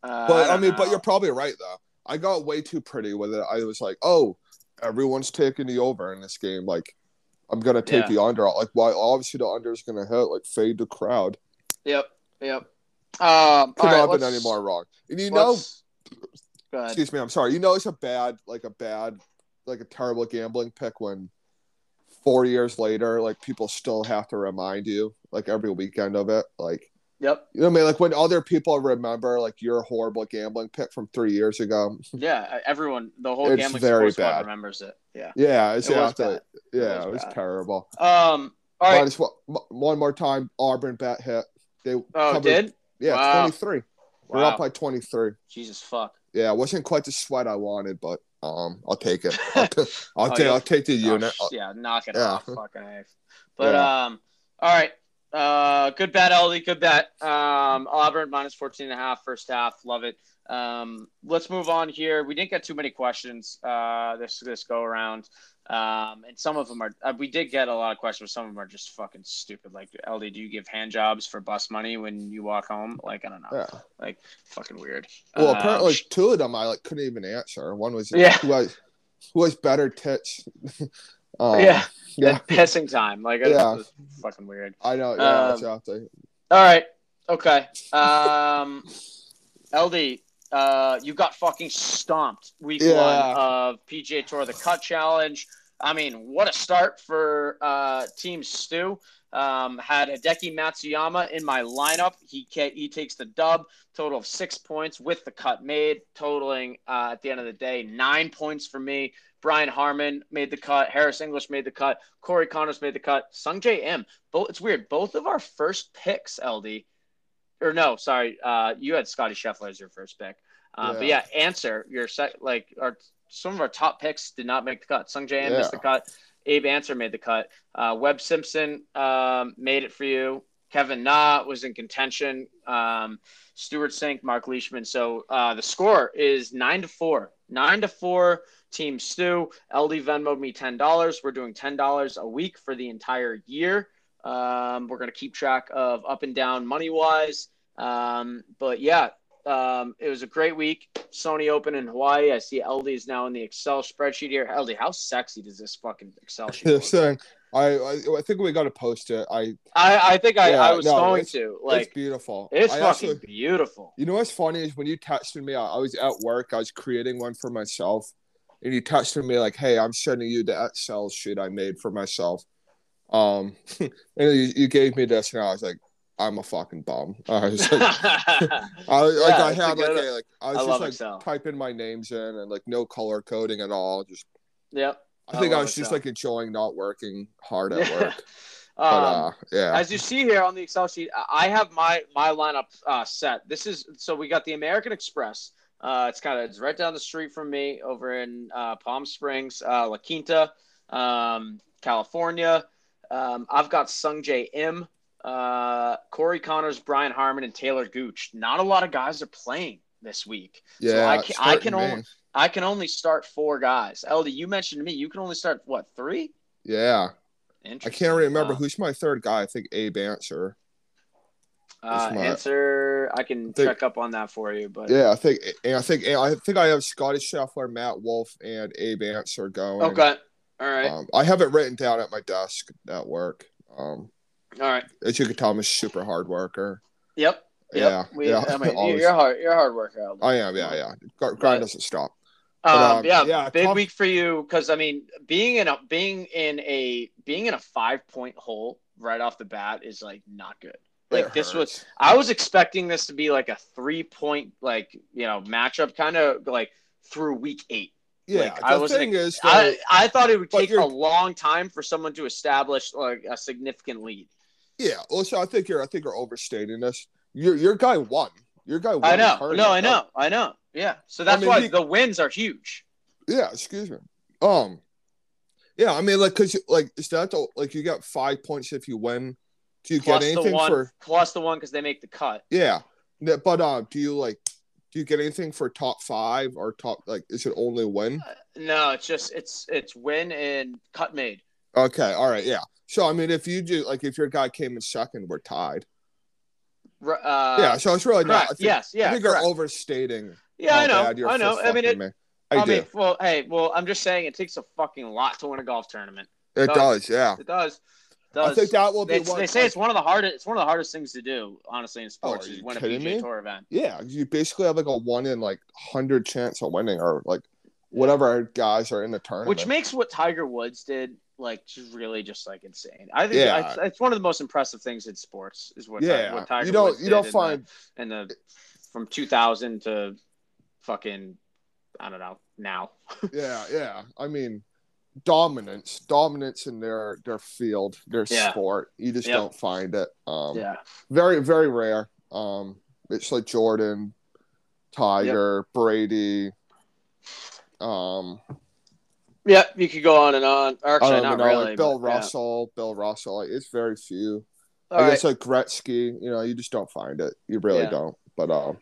Speaker 1: Uh,
Speaker 2: But I,
Speaker 1: don't
Speaker 2: mean,
Speaker 1: know.
Speaker 2: but you're probably right though. I got way too pretty with it. I was like, oh, everyone's taking the over in this game. Like, I'm gonna take
Speaker 1: Yeah.
Speaker 2: the under. Like, why? Obviously, the under is gonna hit. Like, fade the crowd.
Speaker 1: Yep. Yep. Um.
Speaker 2: Could
Speaker 1: all right,
Speaker 2: not have been any more wrong. And you know,
Speaker 1: let's- Go ahead.
Speaker 2: excuse me, I'm sorry. You know, it's a bad, like a bad, like a terrible gambling pick when four years later, like people still have to remind you, like every weekend of it. Like,
Speaker 1: Yep.
Speaker 2: you know what I mean? Like when other people remember, like your horrible gambling pick from three years ago.
Speaker 1: Yeah. Everyone, the whole
Speaker 2: It's
Speaker 1: gambling
Speaker 2: very bad.
Speaker 1: rememms it. Yeah.
Speaker 2: Yeah, it's
Speaker 1: It was
Speaker 2: after-
Speaker 1: bad.
Speaker 2: Yeah,
Speaker 1: was
Speaker 2: it was terrible.
Speaker 1: Um. All right.
Speaker 2: Minus one, one more time, Auburn bet hit. They
Speaker 1: Oh,
Speaker 2: covered-
Speaker 1: did
Speaker 2: Yeah,
Speaker 1: Wow.
Speaker 2: 23. We're up by 23.
Speaker 1: Jesus fuck.
Speaker 2: Yeah, it wasn't quite the sweat I wanted, but um, I'll take it. I'll, t- I'll,
Speaker 1: Oh,
Speaker 2: take,
Speaker 1: yeah.
Speaker 2: I'll take the
Speaker 1: Oh,
Speaker 2: unit.
Speaker 1: sh- yeah, knock it
Speaker 2: Yeah.
Speaker 1: off, fucking a. But
Speaker 2: Yeah.
Speaker 1: um, all right. Uh, good bet, Ellie. Good bet. Um, Auburn minus 14 and a half first half. Love it. Um, let's move on here. We didn't get too many questions uh, this this go around. Um, and some of them are uh, we did get a lot of questions. Some of them are just fucking stupid. Like, Eldy, do you give hand jobs for bus money when you walk home? Like, I don't know.
Speaker 2: Yeah.
Speaker 1: Like, fucking weird.
Speaker 2: Well,
Speaker 1: Um,
Speaker 2: apparently two of them I like couldn't even answer. One was
Speaker 1: Yeah.
Speaker 2: who has who has better tits. um,
Speaker 1: yeah,
Speaker 2: yeah,
Speaker 1: pissing time. Like,
Speaker 2: Yeah.
Speaker 1: fucking weird.
Speaker 2: I know. Yeah,
Speaker 1: Um,
Speaker 2: exactly.
Speaker 1: All right. Okay. Um, Eldy, uh, you got fucking stomped week
Speaker 2: Yeah.
Speaker 1: one of PGA Tour, the Cut Challenge. I mean, what a start for uh, Team Stu. Um, had Hideki Matsuyama in my lineup. He he takes the dub, total of six points with the cut made, totaling uh, at the end of the day nine points for me. Brian Harman made the cut. Harris English made the cut. Corey Conners made the cut. Sungjae Im. Both. It's weird. Both of our first picks, Eldy, or no, sorry, uh, you had Scotty Scheffler as your first pick. Uh, yeah. But yeah, answer your set. Like our some of our top picks did not make the cut. Sungjae Im yeah. missed the cut. Abe Ancer made the cut. Uh, Webb Simpson um, made it for you. Kevin Na was in contention. Um, Stewart Cink, Mark Leishman. So uh, the score is nine to four. Nine to four. Team Stu. Eldy Venmo me ten dollars. We're doing ten dollars a week for the entire year. Um, we're gonna keep track of up and down money wise. Um, but yeah, um, it was a great week. Sony Open in Hawaii. I see Eldy is now in the Excel spreadsheet here. Eldy, how sexy does this fucking Excel sheet look?
Speaker 2: saying, I, I, I think we got to post it. I
Speaker 1: I, I think I, yeah, I was no, going to. Like,
Speaker 2: it's beautiful.
Speaker 1: It's I fucking also, beautiful.
Speaker 2: You know what's funny is when you texted me, I, I was at work. I was creating one for myself, and you texted me like, "Hey, I'm sending you the Excel sheet I made for myself." Um, and you, you gave me this, and I was like, I'm a fucking bum. I was like, I, like yeah, I had like a, like I was I just like Excel. typing my names in and like no color coding at all. Just
Speaker 1: yeah.
Speaker 2: I think I, was Excel. just like enjoying not working hard at work.
Speaker 1: but, um, uh, yeah. As you see here on the Excel sheet, I have my my lineup uh, set. This is so we got the American Express. Uh, it's kind of it's right down the street from me over in uh, Palm Springs, uh, La Quinta, um, California. Um, I've got Sungjae Im uh, Corey Conners, Brian Harman, and Taylor Gooch. Not a lot of guys are playing this week.
Speaker 2: Yeah,
Speaker 1: so I can, I can only I can only start four guys. Eldy, you mentioned to me you can only start what three?
Speaker 2: Yeah. Interesting. I can't remember wow. who's my third guy. I think Abe Ancer.
Speaker 1: Uh, my, Ancer, I can I think, check up on that for you, but
Speaker 2: yeah, I think and I think I think I have Scotty Scheffler, Matt Wolff, and Abe Ancer going.
Speaker 1: Okay, all right.
Speaker 2: Um, I have it written down at my desk at work. Um,
Speaker 1: all right.
Speaker 2: As you can tell, I'm a super hard worker.
Speaker 1: Yep.
Speaker 2: yep. Yeah.
Speaker 1: We, yeah. I mean, you're hard. You're a hard worker.
Speaker 2: I am. Yeah. Yeah. Grind but, doesn't stop.
Speaker 1: But, um, um, yeah, yeah, big tough. week for you because I mean, being in a being in a being in a five point hole right off the bat is like not good. Like it this hurts. was, I was expecting this to be like a three point like you know matchup kind of like through week eight.
Speaker 2: Yeah,
Speaker 1: like, I was
Speaker 2: thing is,
Speaker 1: I, I thought it would take a long time for someone to establish like a significant lead.
Speaker 2: Yeah, also I think you're I think you're overstating this. Your your guy won. Your guy won.
Speaker 1: I know. No, I know. I know. Yeah. So that's I mean, why he, the wins are huge.
Speaker 2: Yeah. Excuse me. Um. Yeah, I mean, like, cause like is that the, like you got five points if you win? Do you plus get anything
Speaker 1: one,
Speaker 2: for
Speaker 1: plus the one because they make the cut?
Speaker 2: Yeah, but uh, do you like do you get anything for top five or top like is it only win? Uh,
Speaker 1: no, it's just it's it's win and cut made.
Speaker 2: Okay, all right, yeah. So I mean, if you do like if your guy came in second, we're tied.
Speaker 1: Uh,
Speaker 2: yeah, so it's really
Speaker 1: correct.
Speaker 2: not. I think,
Speaker 1: yes, yeah.
Speaker 2: I think correct. you're overstating.
Speaker 1: Yeah, I know. I know. I mean, it,
Speaker 2: me. I, I mean,
Speaker 1: well, hey, well, I'm just saying it takes a fucking lot to win a golf tournament.
Speaker 2: It, it does. does. yeah.
Speaker 1: It does. Does.
Speaker 2: I think that will be.
Speaker 1: They,
Speaker 2: one,
Speaker 1: they say like, it's one of the hardest. It's one of the hardest things to do, honestly, in sports.
Speaker 2: Oh,
Speaker 1: is win a PGA
Speaker 2: me?
Speaker 1: Tour event.
Speaker 2: Yeah, you basically have like a one in like hundred chance of winning, or like whatever guys are in the tournament.
Speaker 1: Which makes what Tiger Woods did like just really just like insane. I think yeah. I, it's one of the most impressive things in sports is what
Speaker 2: yeah.
Speaker 1: what Tiger
Speaker 2: you don't
Speaker 1: Woods
Speaker 2: you don't find
Speaker 1: and the, the from 2000 to fucking I don't know now.
Speaker 2: yeah, yeah. I mean dominance, dominance in their their field, their yeah. sport. You just yep. don't find it. Um,
Speaker 1: yeah,
Speaker 2: very very rare. Um, it's like Jordan, Tiger, yep. Brady. Um,
Speaker 1: yeah, you could go on and on. Actually, not know, really.
Speaker 2: Like Bill
Speaker 1: but,
Speaker 2: Russell, yeah. Bill Russell. Like, it's very few. All I right. guess like Gretzky. You know, you just don't find it. You really yeah. don't. But um.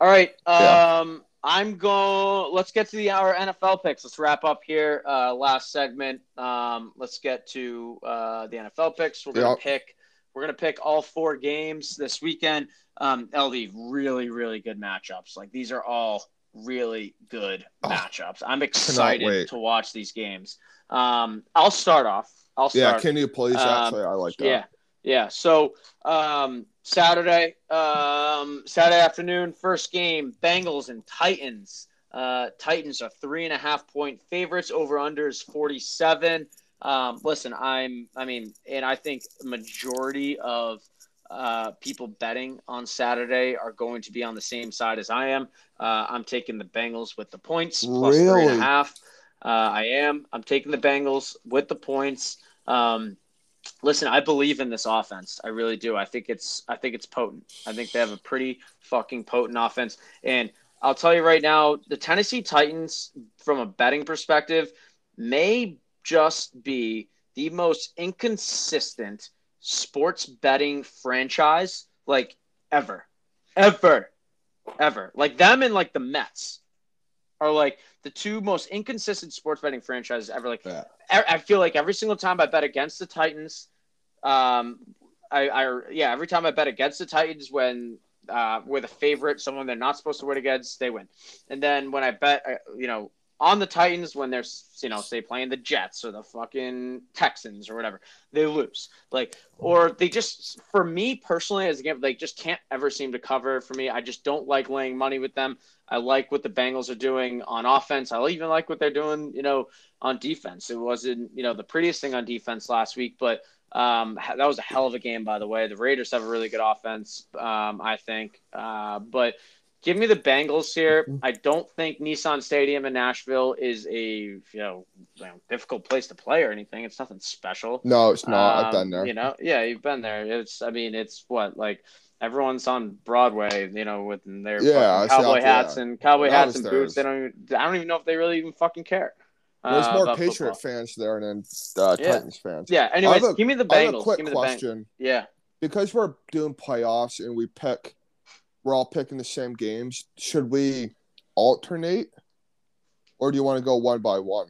Speaker 1: All right. Um, I'm going. Let's get to the our NFL picks. Let's wrap up here. Uh, last segment. Um, let's get to uh, the NFL picks. We're gonna yep. pick. We're gonna pick all four games this weekend. Um, Eldy, really, really good matchups. Like these are all really good oh, matchups. I'm excited to watch these games. Um, I'll start off. I'll start.
Speaker 2: Yeah, can you please? Um, Actually, I like that.
Speaker 1: Yeah, yeah. So um, Saturday, um, Saturday afternoon, first game, Bengals and Titans. Uh, Titans are three and a half point favorites. Over under is 47. Um, listen, I'm, I mean, and I think majority of uh, people betting on Saturday are going to be on the same side as I am. Uh, I'm taking the Bengals with the points plus three and
Speaker 2: Really?
Speaker 1: a half. Uh, I am. I'm taking the Bengals with the points. Um, listen, I believe in this offense. I really do. I think it's. I think it's potent. I think they have a pretty fucking potent offense. And I'll tell you right now, the Tennessee Titans, from a betting perspective, may just be the most inconsistent sports betting franchise like ever, ever, ever. Like them and like the Mets are like the two most inconsistent sports betting franchises ever. Like
Speaker 2: Yeah.
Speaker 1: I, feel like every single time I bet against the Titans, um, I, I yeah, every time I bet against the Titans when uh, we're the favorite, someone they're not supposed to win against, they win. And then when I bet, uh, you know, on the Titans when they're you know say playing the Jets or the fucking Texans or whatever, they lose. Like or they just for me personally as a game they just can't ever seem to cover for me. I just don't like laying money with them. I like what the Bengals are doing on offense. I even like what they're doing, you know, on defense. It wasn't, you know, the prettiest thing on defense last week, but um, that was a hell of a game, by the way. The Raiders have a really good offense, um, I think. Uh, but give me the Bengals here. I don't think Nissan Stadium in Nashville is a you know, you know, difficult place to play or anything. It's nothing special.
Speaker 2: No, it's not. I've
Speaker 1: Um,
Speaker 2: been there.
Speaker 1: You know, yeah, you've been there. It's, I mean, it's what like everyone's on Broadway, you know, with their
Speaker 2: Yeah, I see
Speaker 1: cowboy hats
Speaker 2: there.
Speaker 1: and cowboy hats and boots. They don't. Even, I don't even know if they really even fucking care.
Speaker 2: There's
Speaker 1: uh,
Speaker 2: more Patriot
Speaker 1: football.
Speaker 2: fans there than uh,
Speaker 1: Yeah.
Speaker 2: Titans fans.
Speaker 1: Yeah. Anyways,
Speaker 2: a-
Speaker 1: give me the
Speaker 2: I have
Speaker 1: Bengals.
Speaker 2: a quick
Speaker 1: give me the Bengals.
Speaker 2: question.
Speaker 1: Yeah.
Speaker 2: Because we're doing playoffs and we pick, we're all picking the same games. Should we alternate, or do you want to go one by one?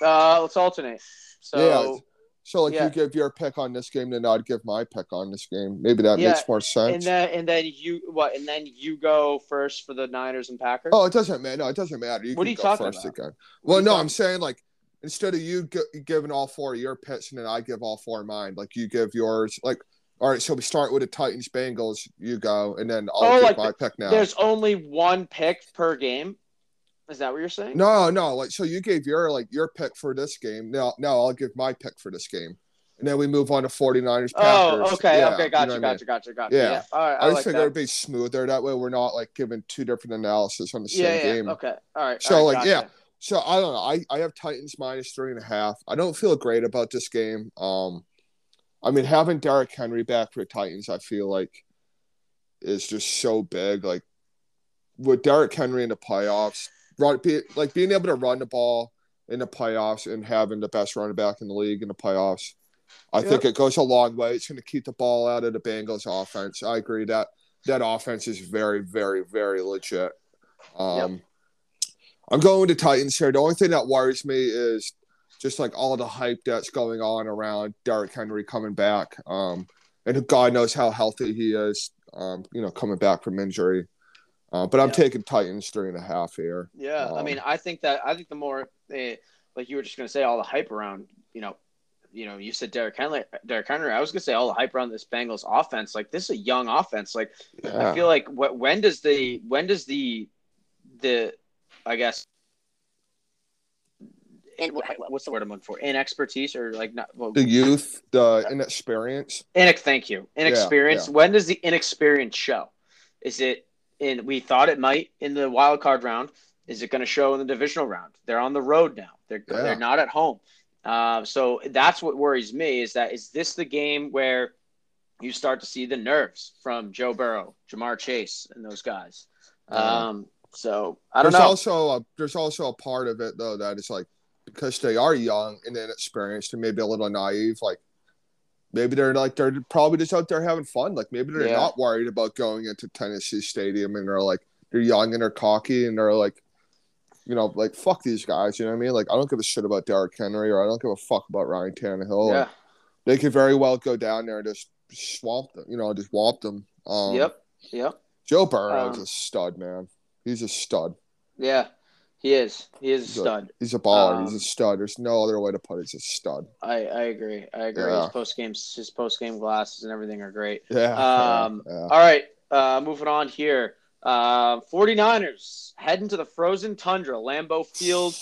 Speaker 1: Uh, let's alternate. So
Speaker 2: yeah. So like
Speaker 1: yeah.
Speaker 2: you give your pick on this game, then I'd give my pick on this game. Maybe that
Speaker 1: Yeah,
Speaker 2: makes more sense.
Speaker 1: and then and then you what? And then you go first for the Niners and Packers.
Speaker 2: Oh, it doesn't matter. No, it doesn't matter. You
Speaker 1: What
Speaker 2: can
Speaker 1: are you
Speaker 2: go
Speaker 1: talking
Speaker 2: first
Speaker 1: about?
Speaker 2: again. Well, no,
Speaker 1: talking-
Speaker 2: I'm saying like instead of you gi- giving all four of your picks and then I give all four of mine, like you give yours. Like, all right, so we start with the Titans, Bengals. You go, and then I'll
Speaker 1: Oh, like
Speaker 2: my pick now.
Speaker 1: There's only one pick per game. Is that what you're saying?
Speaker 2: No, no, like so you gave your like your pick for this game. Now, now I'll give my pick for this game, and then we move on to 49ers. Packers.
Speaker 1: Oh, okay,
Speaker 2: Yeah,
Speaker 1: okay,
Speaker 2: you
Speaker 1: gotcha,
Speaker 2: know what I mean?
Speaker 1: gotcha, gotcha, gotcha.
Speaker 2: Yeah.
Speaker 1: Yeah, all right.
Speaker 2: I,
Speaker 1: I,
Speaker 2: just
Speaker 1: like
Speaker 2: think
Speaker 1: that.
Speaker 2: it'd be smoother that way. We're not like giving two different analysis on the same
Speaker 1: yeah, yeah.
Speaker 2: game.
Speaker 1: Okay, all right.
Speaker 2: So,
Speaker 1: all right,
Speaker 2: like, yeah. So I don't know. I, I have Titans minus three and a half. I don't feel great about this game. Um, I mean, having Derrick Henry back for the Titans, I feel like is just so big. Like with Derrick Henry in the playoffs, run be, like being able to run the ball in the playoffs and having the best running back in the league in the playoffs. I
Speaker 1: Yep.
Speaker 2: think it goes a long way. It's going to keep the ball out of the Bengals offense. I agree that that offense is very, very, very legit. Um, I'm going to Titans here. The only thing that worries me is just like all the hype that's going on around Derrick Henry coming back. Um, and God knows how healthy he is, um, you know, coming back from injury. Uh, but I'm
Speaker 1: Yeah.
Speaker 2: taking Titans three and a half here.
Speaker 1: Yeah, I
Speaker 2: Um,
Speaker 1: mean, I think that I think the more, eh, like you were just gonna say, all the hype around, you know, you know, you said Derrick Henry. Derrick Henry. I was gonna say all the hype around this Bengals offense. Like this is a young offense. Like I feel like wh- when does the when does the the I guess in, what's the word I'm looking for? Inexpertise or like not well,
Speaker 2: The youth, the inexperience.
Speaker 1: Inex- thank you. Inexperience. When does the inexperience show? Is it in? We thought it might in the wild card round. Is it going to show in the divisional round? They're on the road now. They're
Speaker 2: Yeah.
Speaker 1: they're not at home. Uh, so that's what worries me. Is that is this the game where you start to see the nerves from Joe Burrow, Ja'Marr Chase, and those guys?
Speaker 2: Yeah.
Speaker 1: Um, so I don't
Speaker 2: there's
Speaker 1: know.
Speaker 2: also a, there's also a part of it though that is like because they are young and inexperienced and maybe a little naive. Like maybe they're like they're probably just out there having fun. Like maybe they're
Speaker 1: Yeah.
Speaker 2: not worried about going into Tennessee Stadium and they're like they're young and they're cocky and they're like. You know, like fuck these guys. You know what I mean? Like I don't give a shit about Derrick Henry or I don't give a fuck about Ryan Tannehill.
Speaker 1: yeah.
Speaker 2: They could very well go down there and just swamp them. You know, just whop them. Um,
Speaker 1: yep. Yep.
Speaker 2: Joe Burrow
Speaker 1: Um,
Speaker 2: a stud, man. He's a stud.
Speaker 1: Yeah. He is. He is a
Speaker 2: He's
Speaker 1: stud.
Speaker 2: He's a baller. He's
Speaker 1: Um,
Speaker 2: a stud. There's no other way to put it. He's a stud.
Speaker 1: I, I agree. I agree.
Speaker 2: Yeah.
Speaker 1: His post game his post game glasses and everything are great.
Speaker 2: Yeah.
Speaker 1: Um,
Speaker 2: yeah.
Speaker 1: All right, uh, moving on here. Uh, 49ers heading to the frozen tundra, Lambeau Field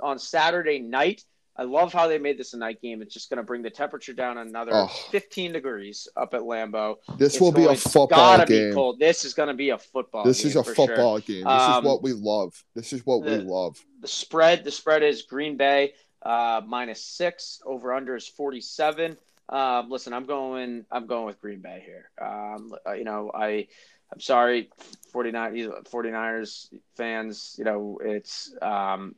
Speaker 1: on Saturday night. I love how they made this a night game. It's just going to bring the temperature down another
Speaker 2: Oh.
Speaker 1: 15 degrees up at Lambeau.
Speaker 2: This
Speaker 1: It's
Speaker 2: will be a
Speaker 1: going-
Speaker 2: football game.
Speaker 1: be cold. This is going to be a football.
Speaker 2: This
Speaker 1: game
Speaker 2: is a
Speaker 1: for sure.
Speaker 2: football game. This
Speaker 1: Um,
Speaker 2: is what we love. This is what we love.
Speaker 1: The spread, the spread is Green Bay uh, minus six. Over under is 47. Um, listen, I'm going. I'm going with Green Bay here. Um, uh, you know, I. I'm sorry, 49 49ers fans. You know, it's. Um,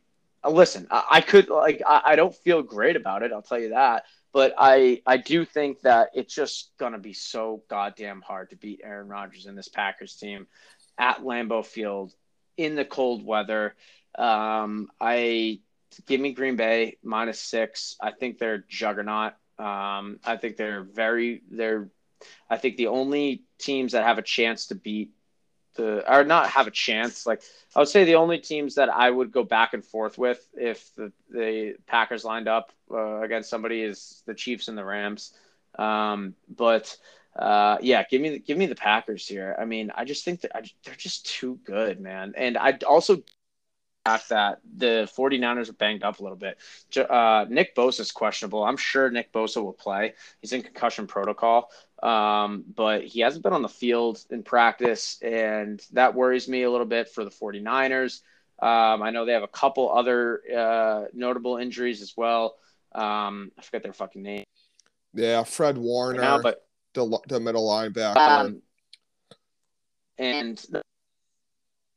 Speaker 1: listen, I, I could like. I, I don't feel great about it. I'll tell you that. But I, I do think that it's just gonna be so goddamn hard to beat Aaron Rodgers and this Packers team at Lambeau Field in the cold weather. Um, I give me Green Bay minus six. I think they're juggernaut. Um, I think they're very they're. I think the only teams that have a chance to beat the or not have a chance like I would say the only teams that I would go back and forth with if the, the Packers lined up uh, against somebody is the Chiefs and the Rams. Um, but uh, yeah, give me give me the Packers here. I mean, I just think that I, they're just too good, man. And I also fact that the 49ers are banged up a little bit. Uh, Nick Bosa is questionable. I'm sure Nick Bosa will play. He's in concussion protocol, um, but he hasn't been on the field in practice, and that worries me a little bit for the 49ers. Um, I know they have a couple other uh, notable injuries as well. Um, I forget their fucking name
Speaker 2: Yeah, Fred
Speaker 1: right
Speaker 2: Warner,
Speaker 1: now, but
Speaker 2: the the middle linebacker.
Speaker 1: um, and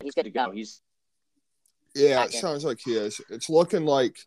Speaker 1: he's good to go. He's
Speaker 2: yeah, it sounds like he is. It's looking like,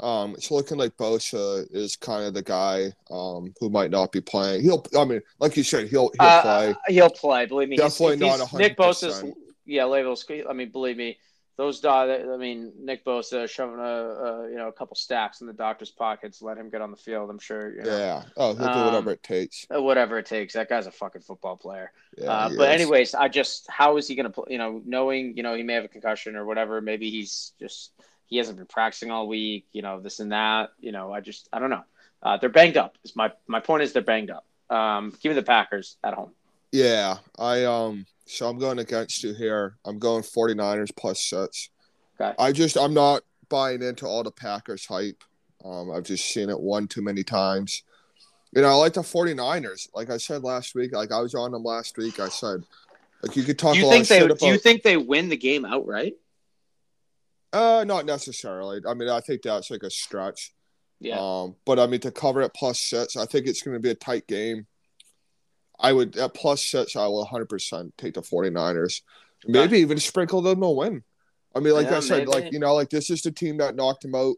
Speaker 2: um, it's looking like Bosa is kind of the guy, um, who might not be playing. He'll, I mean, like you said, he'll he'll
Speaker 1: Uh,
Speaker 2: play.
Speaker 1: He'll play. Believe me. He's-
Speaker 2: Definitely
Speaker 1: if
Speaker 2: not
Speaker 1: he's-
Speaker 2: 100%.
Speaker 1: Nick Bosa's. Yeah, labels. I mean, believe me, those. I mean, Nick Bosa shoving a, a you know a couple stacks in the doctor's pockets, let him get on the field. I'm sure. You know,
Speaker 2: Yeah. Oh, he'll do
Speaker 1: Um,
Speaker 2: whatever it takes.
Speaker 1: uh, Whatever it takes. That guy's a fucking football player.
Speaker 2: Yeah,
Speaker 1: uh, but
Speaker 2: is.
Speaker 1: anyways, I just how is he going to play? You know, knowing you know he may have a concussion or whatever. Maybe he's just he hasn't been practicing all week. You know, this and that. You know, I just I don't know. Uh, they're banged up. Is my my point is they're banged up. Um, give me the Packers at home.
Speaker 2: Yeah, I um. So I'm going against you here. I'm going 49ers plus six.
Speaker 1: Okay.
Speaker 2: I just I'm not buying into all the Packers hype. Um, I've just seen it one too many times. You know, I like the 49ers. Like I said last week, like I was on them last week. I said, like you could talk
Speaker 1: Do
Speaker 2: a
Speaker 1: you
Speaker 2: lot
Speaker 1: think
Speaker 2: of
Speaker 1: they
Speaker 2: shit
Speaker 1: do you think they win the game outright?
Speaker 2: Uh, not necessarily. I mean, I think that's like a stretch.
Speaker 1: Yeah.
Speaker 2: Um, but I mean, to cover it plus six, I think it's going to be a tight game. I would at plus six, I will 100% take the 49ers. Maybe even sprinkle them to win. I mean, like
Speaker 1: Yeah,
Speaker 2: I said,
Speaker 1: maybe.
Speaker 2: like you know, like this is the team that knocked them out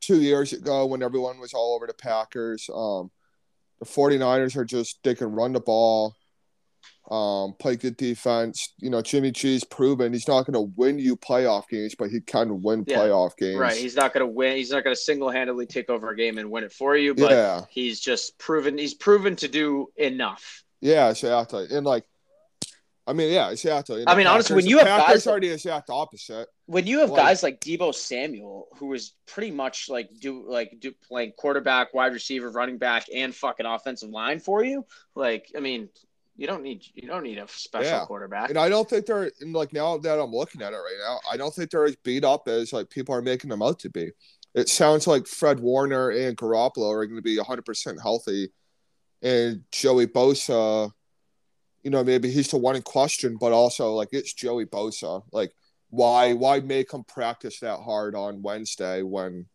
Speaker 2: two years ago when everyone was all over the Packers. Um, the 49ers are just they can run the ball, um, play good defense. You know, Jimmy G's proven he's not going to win you playoff games, but he can win
Speaker 1: Yeah,
Speaker 2: playoff games.
Speaker 1: Right. He's not going to win. He's not going to single handedly take over a game and win it for you. But
Speaker 2: yeah.
Speaker 1: he's just proven. He's proven to do enough.
Speaker 2: Yeah, exactly. And like, I mean, yeah, exactly. And
Speaker 1: I mean, honestly, when you have
Speaker 2: Packers
Speaker 1: guys
Speaker 2: already exact opposite.
Speaker 1: When you have
Speaker 2: Like-
Speaker 1: guys like Deebo Samuel, who is pretty much like do like do playing quarterback, wide receiver, running back, and fucking offensive line for you, like I mean, you don't need you don't need a special
Speaker 2: Yeah.
Speaker 1: quarterback.
Speaker 2: And I don't think they're and like now that I'm looking at it right now, I don't think they're as beat up as like people are making them out to be. It sounds like Fred Warner and Garoppolo are going to be 100% healthy, and Joey Bosa, you know, maybe he's the one in question, but also like it's Joey Bosa. Like, why why make him practice that hard on Wednesday when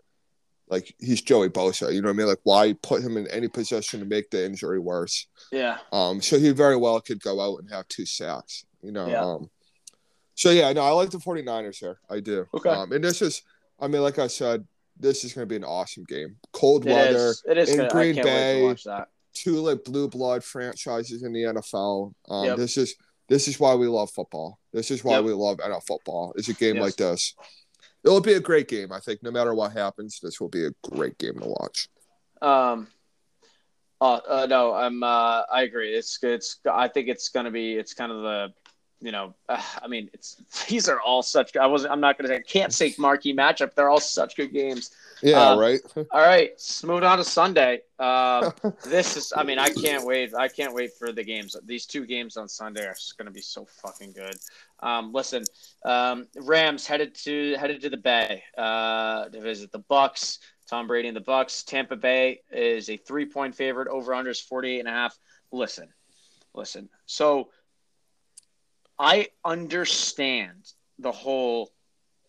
Speaker 2: like he's Joey Bosa? You know what I mean? Like, why put him in any position to make the injury worse?
Speaker 1: yeah.
Speaker 2: Um, so he very well could go out and have two sacks, you know.
Speaker 1: Yeah.
Speaker 2: Um, so yeah, no, I like the 49ers here. I do.
Speaker 1: Okay.
Speaker 2: Um, and this is, I mean, like I said, this is going to be an awesome game. Cold
Speaker 1: It
Speaker 2: weather,
Speaker 1: is. It is.
Speaker 2: in.
Speaker 1: I
Speaker 2: Green Bay.
Speaker 1: to watch that.
Speaker 2: two like blue blood franchises in the NFL. Um,
Speaker 1: Yep.
Speaker 2: This is this is why we love football. This is why
Speaker 1: Yep.
Speaker 2: we love NFL football. It's a game
Speaker 1: Yes.
Speaker 2: like this. It'll be a great game. I think no matter what happens, this will be a great game to watch.
Speaker 1: Um. Uh, uh, no, I'm. Uh, I agree. It's. It's. I think it's gonna be. It's kind of the. You know, uh, I mean, it's these are all such. I wasn't. I'm not going to say. I can't say marquee matchup. They're all such good games.
Speaker 2: Yeah, uh, right.
Speaker 1: all right, let's move on to Sunday. Uh, this is. I mean, I can't wait. I can't wait for the games. These two games on Sunday are going to be so fucking good. Um, listen, um, Rams headed to headed to the Bay uh, to visit the Bucks. Tom Brady and the Bucks. Tampa Bay is a three point favorite. Over under is 48 and a half. Listen, listen. So I understand the whole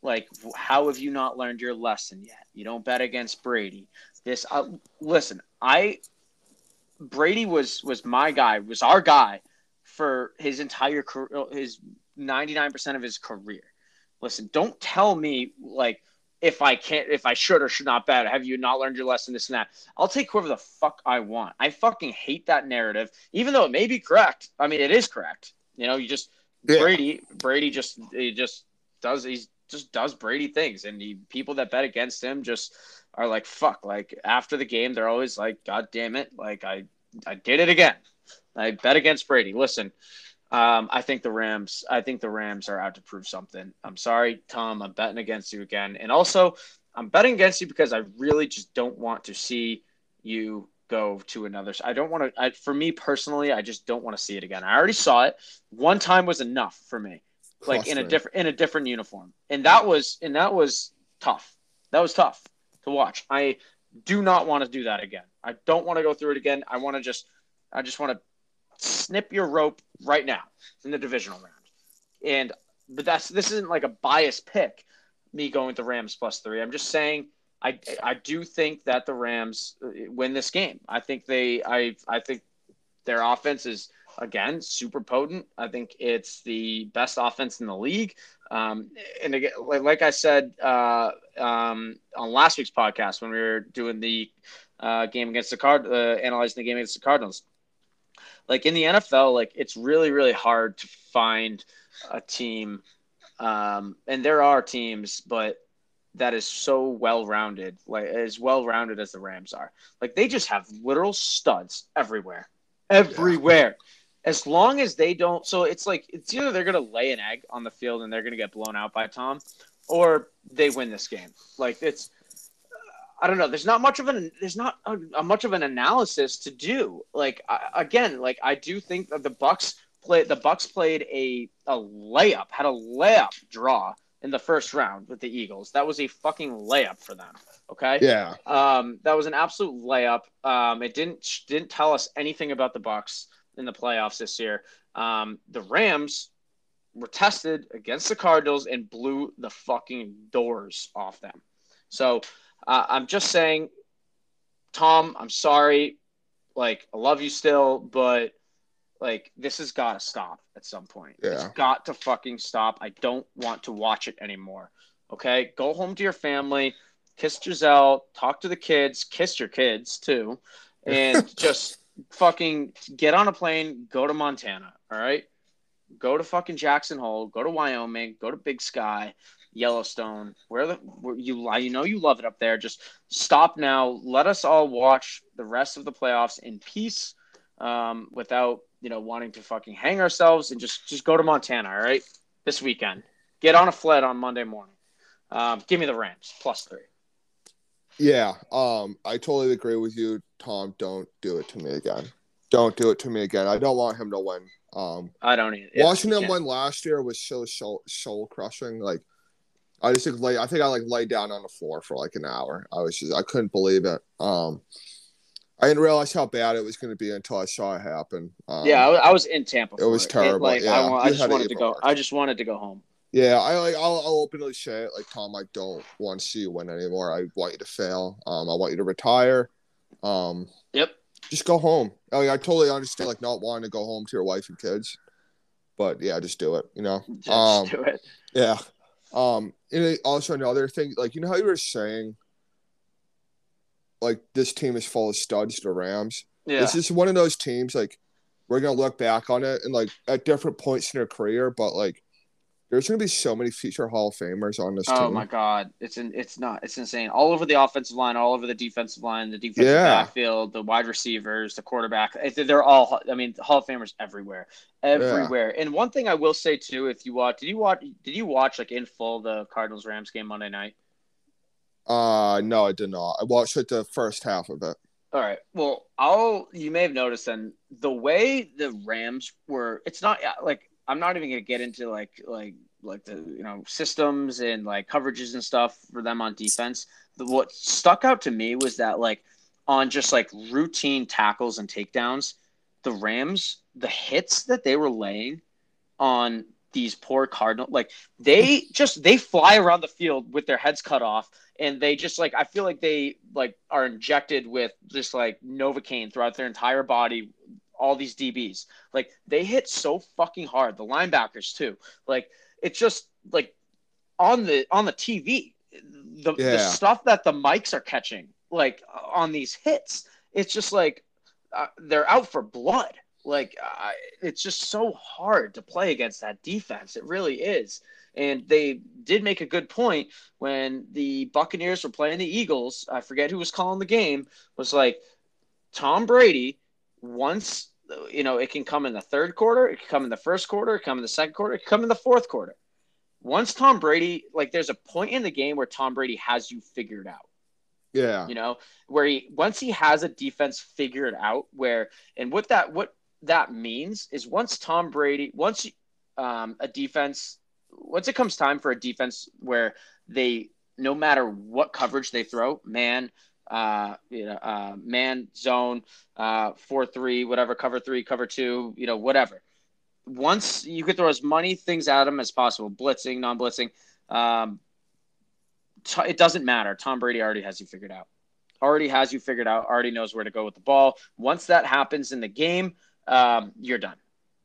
Speaker 1: like how have you not learned your lesson yet? You don't bet against Brady. This uh, listen, I Brady was was my guy, was our guy for his entire career, his 99% of his career. Listen, don't tell me like if I can't, if I should or should not bet. Have you not learned your lesson? This and that. I'll take whoever the fuck I want. I fucking hate that narrative, even though it may be correct. I mean, it is correct. You know, you just yeah. Brady, Brady just he just does he just does Brady things, and he, people that bet against him just are like fuck. Like after the game, they're always like, God damn it! Like I I did it again. I bet against Brady. Listen, um, I think the Rams. I think the Rams are out to prove something. I'm sorry, Tom. I'm betting against you again, and also I'm betting against you because I really just don't want to see you go to another. I don't want to. For me personally, I just don't want to see it again. I already saw it. One time was enough for me, like in a different in a different uniform, and that was and that was tough. That was tough to watch. I do not want to do that again. I don't want to go through it again. I want to just. I just want to snip your rope right now in the divisional round, and but that's this isn't like a biased pick. Me going to Rams plus three. I'm just saying I I do think that the Rams uh, win this game. I think they I I think their offense is again super potent. I think it's the best offense in the league. Um, and again, like, like I said uh, um, on last week's podcast when we were doing the uh, game against the card, uh, analyzing the game against the Cardinals, like in the NFL, like it's really really hard to find a team. Um, and there are teams, but that is so well rounded, like as well rounded as the Rams are. Like they just have literal studs everywhere, everywhere. Yeah. As long as they don't, so it's like it's either they're gonna lay an egg on the field and they're gonna get blown out by Tom, or they win this game. Like it's, I don't know. There's not much of an there's not a, a much of an analysis to do. Like I, again, like I do think that the Bucks play the Bucks played a a layup, had a layup draw in the first round with the Eagles. That was a fucking layup for them. Okay.
Speaker 2: Yeah.
Speaker 1: Um, that was an absolute layup. Um, it didn't didn't tell us anything about the Bucks in the playoffs this year. Um, the Rams were tested against the Cardinals and blew the fucking doors off them. So uh, I'm just saying, Tom, I'm sorry. Like I love you still, but like this has got to stop at some point. Yeah. It's got to fucking stop. I don't want to watch it anymore. Okay, go home to your family, kiss Gisele, talk to the kids, kiss your kids too, and just fucking get on a plane, go to Montana. All right, go to fucking Jackson Hole, go to Wyoming, go to Big Sky, Yellowstone, where the where you lie, you know you love it up there. Just stop now. Let us all watch the rest of the playoffs in peace, um, without you know, wanting to fucking hang ourselves and just just go to Montana, all right? This weekend. Get on a fled on Monday morning. Um, give me the Rams plus three.
Speaker 2: Yeah, um, I totally agree with you, Tom. Don't do it to me again. Don't do it to me again. I don't want him to win. Um,
Speaker 1: I don't either.
Speaker 2: Washington won last year was so soul, soul crushing. Like, I just like, I think I like laid down on the floor for like an hour. I was just I couldn't believe it. Um, I didn't realize how bad it was going to be until I saw it happen.
Speaker 1: Um, yeah, I, I, was in Tampa.
Speaker 2: it was terrible. It,
Speaker 1: like,
Speaker 2: yeah,
Speaker 1: I, I just wanted to go. I just wanted to go home.
Speaker 2: Yeah, I like. I'll, I'll, openly say it. Like Tom, I don't want to see you win anymore. I want you to fail. Um, I want you to retire. Um,
Speaker 1: yep.
Speaker 2: Just go home. Like, I totally understand, like not wanting to go home to your wife and kids, but yeah, just do it. You know.
Speaker 1: Just um, do it.
Speaker 2: Yeah. Um. And also another thing, like you know how you were saying like this team is full of studs, the Rams. Yeah. It's just one of those teams like we're gonna look back on it and like at different points in their career, but like there's going to be so many future Hall of Famers on this
Speaker 1: Oh
Speaker 2: team.
Speaker 1: Oh my god, it's in, it's not it's insane. All over the offensive line, all over the defensive line, the defensive
Speaker 2: Yeah.
Speaker 1: backfield, the wide receivers, the quarterback. They're all I mean, Hall of Famers everywhere, everywhere. And one thing I will say too, if you watch, did you watch? Did you watch like in full the Cardinals Rams game Monday night?
Speaker 2: Uh, no, I did not. I watched it the first half of it.
Speaker 1: All right. Well, I'll. You may have noticed then the way the Rams were. It's not like I'm not even gonna get into like like like the you know systems and like coverages and stuff for them on defense. The, what stuck out to me was that like on just like routine tackles and takedowns, the Rams the hits that they were laying on these poor Cardinal like they just they fly around the field with their heads cut off and they just like I feel like they like are injected with just like Novocaine throughout their entire body. All these DBs, like they hit so fucking hard. The linebackers too. Like it's just like on the on the TV, the, the stuff that the mics are catching, like on these hits, it's just like uh, they're out for blood. Like I it's just so hard to play against that defense. It really is. And they did make a good point when the Buccaneers were playing the Eagles. I forget who was calling the game. Was like Tom Brady. Once you know, it can come in the third quarter. It can come in the first quarter. It can come in the second quarter. It can come in the fourth quarter. Once Tom Brady, like, there's a point in the game where Tom Brady has you figured out
Speaker 2: Yeah.
Speaker 1: you know where he once he has a defense figured out where and what that what that means is once tom brady once um, a defense once it comes time for a defense where they no matter what coverage they throw man uh, you know, uh, man zone, uh, four three, whatever, cover three, cover two, you know, whatever. Once you can throw as many things at them as possible, blitzing, non-blitzing, um, t- it doesn't matter. Tom Brady already has you figured out. Already has you figured out. Already knows where to go with the ball. Once that happens in the game, um, you're done.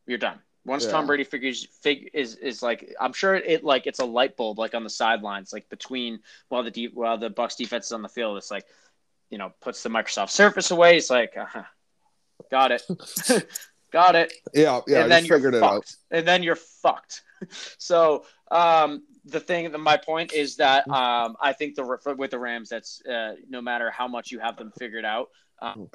Speaker 1: You're done. Once
Speaker 2: Yeah.
Speaker 1: Tom Brady figures fig is is like I'm sure it like it's a light bulb like on the sidelines like between while the deep while the Bucks defense is on the field it's like you know puts the Microsoft Surface away it's like uh-huh. got it got it
Speaker 2: Yeah. Yeah.
Speaker 1: And then you're
Speaker 2: figured it
Speaker 1: fucked.
Speaker 2: out.
Speaker 1: And then you're fucked. so um, the thing, that my point is that um, I think the with the Rams, that's uh, no matter how much you have them figured out, um,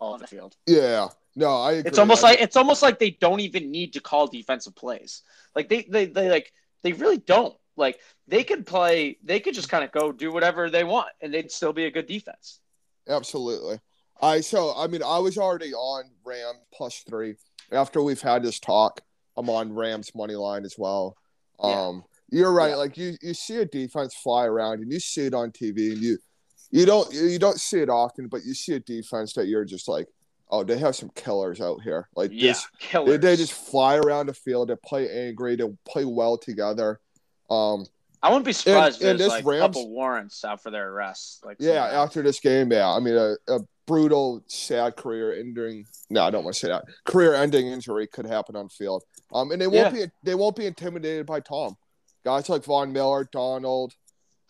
Speaker 1: all on the field.
Speaker 2: Yeah. No, I agree.
Speaker 1: It's almost
Speaker 2: I-
Speaker 1: like it's almost like they don't even need to call defensive plays. Like they they, they like they really don't. Like they could play, they could just kind of go do whatever they want, and they'd still be a good defense.
Speaker 2: Absolutely. I so I mean I was already on Ram plus three. After we've had this talk, I'm on Rams money line as well.
Speaker 1: Yeah.
Speaker 2: Um you're right,
Speaker 1: Yeah.
Speaker 2: like you you see a defense fly around and you see it on TV and you you don't you don't see it often, but you see a defense that you're just like, oh, they have some killers out here. Like
Speaker 1: Yeah,
Speaker 2: this they, they just fly around the field, they play angry, they play well together. Um
Speaker 1: I wouldn't be surprised
Speaker 2: and
Speaker 1: if there's
Speaker 2: this
Speaker 1: like a
Speaker 2: Rams-
Speaker 1: couple warrants out for their arrests. Like
Speaker 2: Yeah,
Speaker 1: somehow.
Speaker 2: after this game, yeah. I mean, a, a brutal, sad career ending. No, I don't want to say that. Career ending injury could happen on field. Um, and they won't be they won't be intimidated by Tom. Guys like Von Miller, Donald,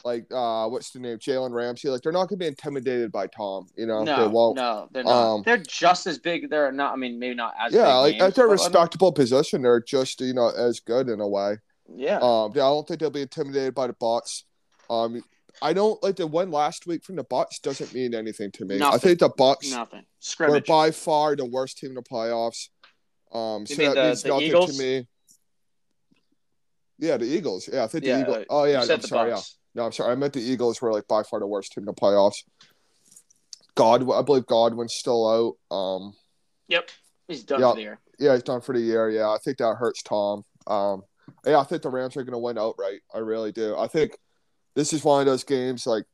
Speaker 2: like uh, what's the name, Jalen Ramsey. Like they're not gonna be intimidated by Tom. You know,
Speaker 1: no,
Speaker 2: they won't.
Speaker 1: no, they're not.
Speaker 2: Um,
Speaker 1: they're just as big. They're not. I mean, maybe not as.
Speaker 2: yeah,
Speaker 1: big
Speaker 2: like
Speaker 1: names,
Speaker 2: at their
Speaker 1: but, I mean,
Speaker 2: respectable position, they're just you know as good in a way.
Speaker 1: Yeah,
Speaker 2: Um, yeah, I don't think they'll be intimidated by the Bucks. Um, I don't like the one last week from the Bucks doesn't mean anything to me. I think the Bucks
Speaker 1: nothing.
Speaker 2: were by far the worst team in the playoffs. Um,
Speaker 1: You
Speaker 2: so that
Speaker 1: the-
Speaker 2: means
Speaker 1: the
Speaker 2: nothing
Speaker 1: Eagles?
Speaker 2: to me. Yeah, the Eagles. Yeah, I think
Speaker 1: yeah,
Speaker 2: the Eagles.
Speaker 1: uh,
Speaker 2: oh yeah, I'm sorry.
Speaker 1: Bucks.
Speaker 2: Yeah, no, I'm sorry. I meant the Eagles were like by far the worst team in the playoffs. God, I believe Godwin's still out. Um,
Speaker 1: Yep, he's done
Speaker 2: Yeah.
Speaker 1: for the year.
Speaker 2: yeah, he's done for the year. Yeah, I think that hurts Tom. Um, yeah, I think the Rams are going to win outright. I really do. I think this is one of those games like,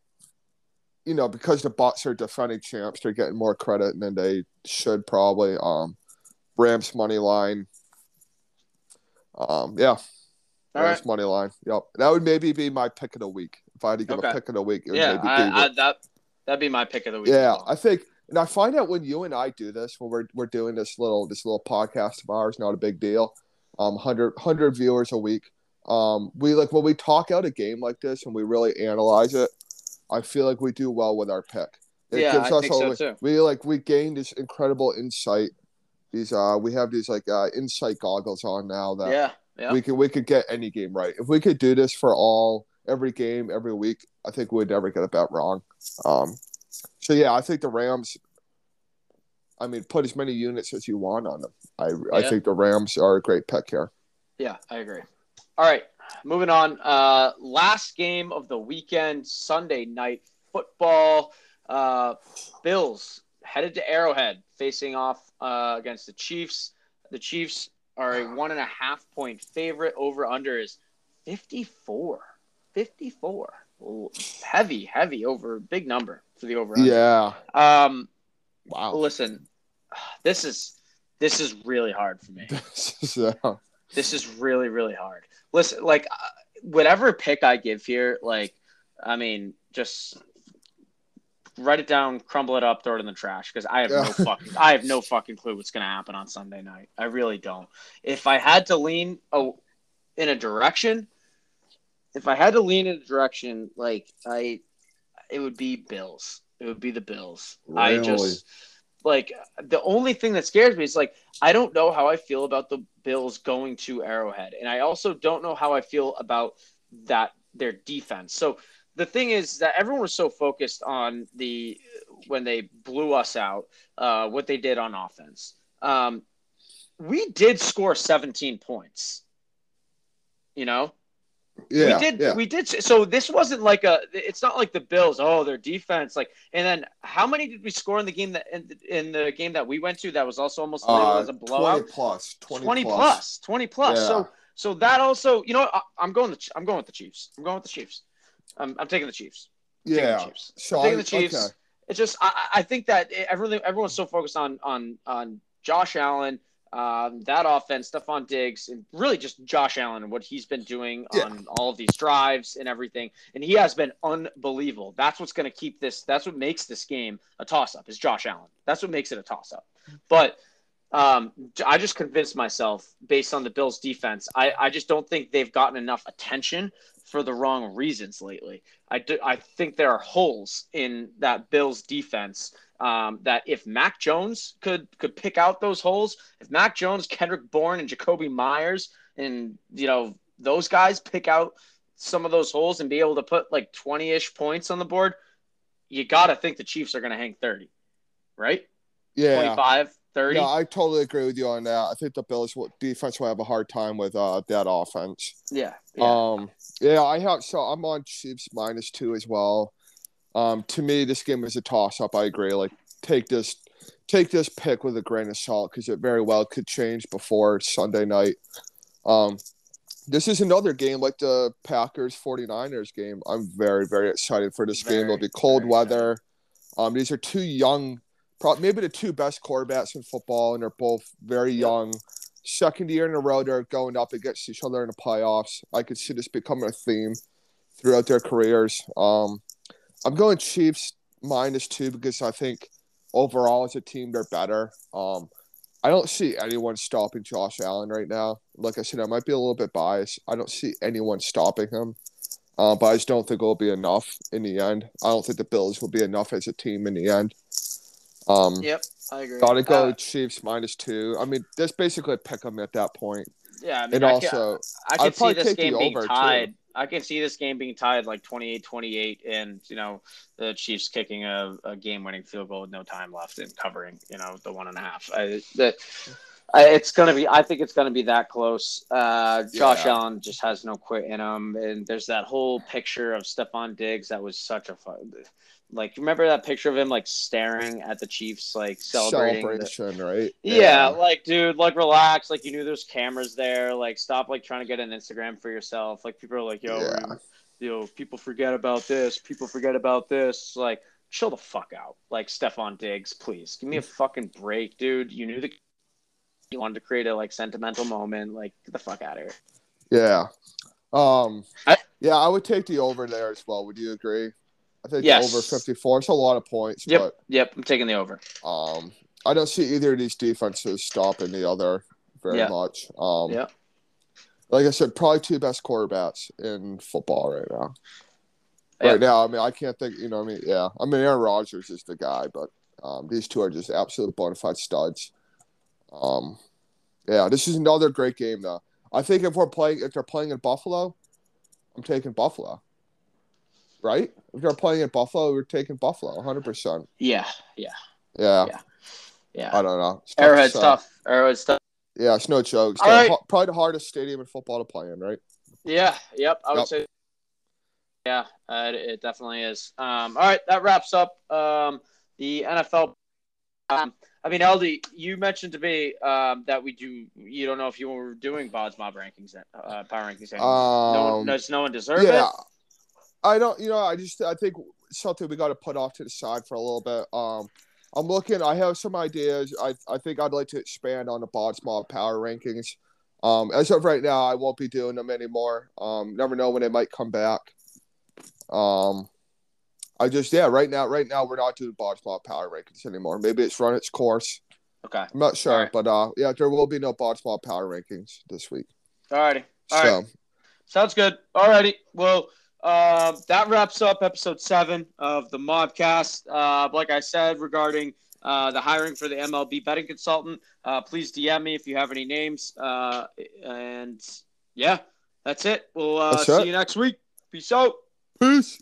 Speaker 2: you know, because the Bucks are defending champs, they're getting more credit than they should probably. Um, Rams money line. Um, yeah,
Speaker 1: Right.
Speaker 2: money line. Yep, that would maybe be my pick of the week. If I had to give
Speaker 1: Okay.
Speaker 2: a pick of the week, it would
Speaker 1: Yeah,
Speaker 2: maybe be
Speaker 1: I, I, that that'd be my pick of the week.
Speaker 2: yeah. I think, and I find out when you and I do this, when we're we're doing this little this little podcast of ours, not a big deal. Um, 100, 100 viewers a week. Um, we like when we talk out a game like this and we really analyze it. I feel like we do well with our pick. It
Speaker 1: Yeah,
Speaker 2: gives
Speaker 1: I
Speaker 2: us
Speaker 1: think so too.
Speaker 2: we like we gain this incredible insight. These uh, we have these like uh insight goggles on now that
Speaker 1: yeah, Yeah.
Speaker 2: We could we could get any game right. If we could do this for all every game every week, I think we'd never get a bet wrong. Um, so yeah, I think the Rams. I mean, put as many units as you want on them. I I think the Rams are a great pick here.
Speaker 1: Yeah, I agree. All right, moving on. Uh, last game of the weekend, Sunday night football. Uh, Bills headed to Arrowhead, facing off uh, against the Chiefs. The Chiefs are a one and a half point favorite. Over under is 54. 54. Ooh, Heavy, heavy over, big number for the over.
Speaker 2: Yeah.
Speaker 1: Um,
Speaker 2: Wow.
Speaker 1: listen, this is this is really hard for me.
Speaker 2: so,
Speaker 1: This is really, really hard. Listen, like uh, whatever pick I give here, like, I mean, just write it down, crumble it up, throw it in the trash because I have no fucking, I have no fucking clue what's gonna happen on Sunday night. I really don't. If I had to lean oh, in a direction, if I had to lean in a direction, like I, it would be Bills. It would be the Bills. I just like the only thing that scares me is like I don't know how I feel about the Bills going to Arrowhead, and I also don't know how I feel about that their defense. So the thing is that everyone was so focused on the when they blew us out, uh, what they did on offense. Um, we did score 17 points. You know,
Speaker 2: yeah.
Speaker 1: we did
Speaker 2: yeah.
Speaker 1: we did so this wasn't like a it's not like the bills oh their defense like and then how many did we score in the game that in, in the game that we went to that was also almost
Speaker 2: Uh,
Speaker 1: as a blowout
Speaker 2: 20 plus. 20,
Speaker 1: 20,
Speaker 2: plus.
Speaker 1: plus 20 plus
Speaker 2: Yeah.
Speaker 1: so so that also you know I, i'm going the i'm going with the chiefs i'm going with the chiefs i'm, I'm taking the chiefs taking
Speaker 2: Yeah.
Speaker 1: the chiefs
Speaker 2: So
Speaker 1: I'm taking
Speaker 2: I-
Speaker 1: the chiefs
Speaker 2: okay.
Speaker 1: it's just I, I think that everyone everyone's so focused on on on Josh Allen, um, that offense, Stefon Diggs, and really just Josh Allen and what he's been doing
Speaker 2: Yeah.
Speaker 1: on all of these drives and everything. And he has been unbelievable. That's what's going to keep this. That's what makes this game a toss up. Is Josh Allen. That's what makes it a toss up. But um, I just convinced myself based on the Bills' defense. I, I just don't think they've gotten enough attention for the wrong reasons lately. I, do, I think there are holes in that Bills defense um, that if Mac Jones could could pick out those holes, if Mac Jones, Kendrick Bourne, and Jakobi Meyers, and you know those guys pick out some of those holes and be able to put like twenty ish points on the board, you got to think the Chiefs are going to hang thirty, right?
Speaker 2: Yeah.
Speaker 1: 25, 30.
Speaker 2: Yeah, I totally agree with you on that. I think the Bills will, defense will have a hard time with uh, that offense.
Speaker 1: yeah, yeah.
Speaker 2: Um, yeah, I have. So I'm on Chiefs minus two as well. Um, to me, this game is a toss up. I agree. Like, take this, take this pick with a grain of salt because it very well could change before Sunday night. Um, this is another game like the Packers 49ers game. I'm very, very excited for this game. It'll be cold
Speaker 1: very
Speaker 2: weather. Um, these are two young, probably maybe the two best quarterbacks in football, and they're both very young. Second year in a row, they're going up against each other in the playoffs. I could see this becoming a theme throughout their careers. Um, I'm going Chiefs minus two because I think overall as a team they're better. Um, I don't see anyone stopping Josh Allen right now. Like I said, I might be a little bit biased. I don't see anyone stopping him. Uh, but I just don't think it'll be enough in the end. I don't think the Bills will be enough as a team in the end. Um,
Speaker 1: yep, I agree.
Speaker 2: Gotta go
Speaker 1: Uh,
Speaker 2: Chiefs minus two. I mean, that's basically a pick 'em at that point.
Speaker 1: yeah, I mean,
Speaker 2: And
Speaker 1: I
Speaker 2: also,
Speaker 1: can, I can see this game being
Speaker 2: over, too.
Speaker 1: tied. I can see this game being tied like 28-28 and, you know, the Chiefs kicking a, a game-winning field goal with no time left and covering, you know, the one and a half. I, that, I, it's going to be – I think it's going to be that close. Uh, Josh
Speaker 2: Yeah.
Speaker 1: Allen just has no quit in him. And there's that whole picture of Stefon Diggs that was such a fun – like, remember that picture of him, like, staring at the Chiefs, like, celebrating the-
Speaker 2: celebration, right?
Speaker 1: yeah, like dude, like relax. Like you knew there's cameras there. Like stop like trying to get an Instagram for yourself. Like people are like, yo,
Speaker 2: Yeah.
Speaker 1: you know, people forget about this. People forget about this. Like chill the fuck out. Like Stefon Diggs, please give me a fucking break, dude. You knew the you wanted to create a like sentimental moment. Like get the fuck out of here.
Speaker 2: Yeah. Um.
Speaker 1: I-
Speaker 2: yeah, I would take the over there as well. Would you agree? I think
Speaker 1: Yes.
Speaker 2: over fifty four. It's a lot of points,
Speaker 1: Yep, yep. I'm taking the over.
Speaker 2: um, I don't see either of these defenses stopping the other very
Speaker 1: Yeah.
Speaker 2: much. Um,
Speaker 1: Yeah.
Speaker 2: Like I said, probably two best quarterbacks in football right now.
Speaker 1: Yeah.
Speaker 2: Right now, I mean, I can't think. You know, I mean, yeah, I mean, Aaron Rodgers is the guy, but um, these two are just absolute bona fide studs. Um, yeah, this is another great game though. I think if we're playing, if they're playing in Buffalo, I'm taking Buffalo. Right? If they're playing in Buffalo, we're taking Buffalo, 100. percent
Speaker 1: Yeah, yeah,
Speaker 2: Yeah.
Speaker 1: Yeah. yeah.
Speaker 2: I don't know. It's tough to
Speaker 1: Arrowhead's tough. Arrowhead's tough.
Speaker 2: Yeah, it's no joke. It's
Speaker 1: All
Speaker 2: the probably the hardest stadium in football to play in, right?
Speaker 1: Yeah. Yep. I would
Speaker 2: Yep.
Speaker 1: say. Yeah, uh, it, it definitely is. Um, all right, that wraps up um, the NFL. Um, I mean, Eldy, you mentioned to me um, that we do. You don't know if you were doing Bod's Mob rankings, uh, power rankings. Anymore. no one,
Speaker 2: Um,
Speaker 1: does no one deserve
Speaker 2: yeah.
Speaker 1: it?
Speaker 2: I don't, you know, I just, I think something we got to put off to the side for a little bit. Um, I'm looking, I have some ideas. I, I think I'd like to expand on the Small power rankings. Um, as of right now, I won't be doing them anymore. Um, never know when they might come back. Um, I just, yeah, right now, right now, we're not doing Small power rankings anymore. Maybe it's run its course.
Speaker 1: Okay.
Speaker 2: I'm not sure,
Speaker 1: right.
Speaker 2: but uh, yeah, there will be no Small power rankings this week.
Speaker 1: All righty. All
Speaker 2: so,
Speaker 1: right. Sounds good. All righty. Well, um, that wraps up episode seven of the Mobcast. Uh, like I said, regarding uh, the hiring for the MLB betting consultant, uh, please DM me if you have any names. Uh, and yeah, that's it. We'll uh,
Speaker 2: That's
Speaker 1: see
Speaker 2: it.
Speaker 1: you next week. Peace out.
Speaker 2: peace.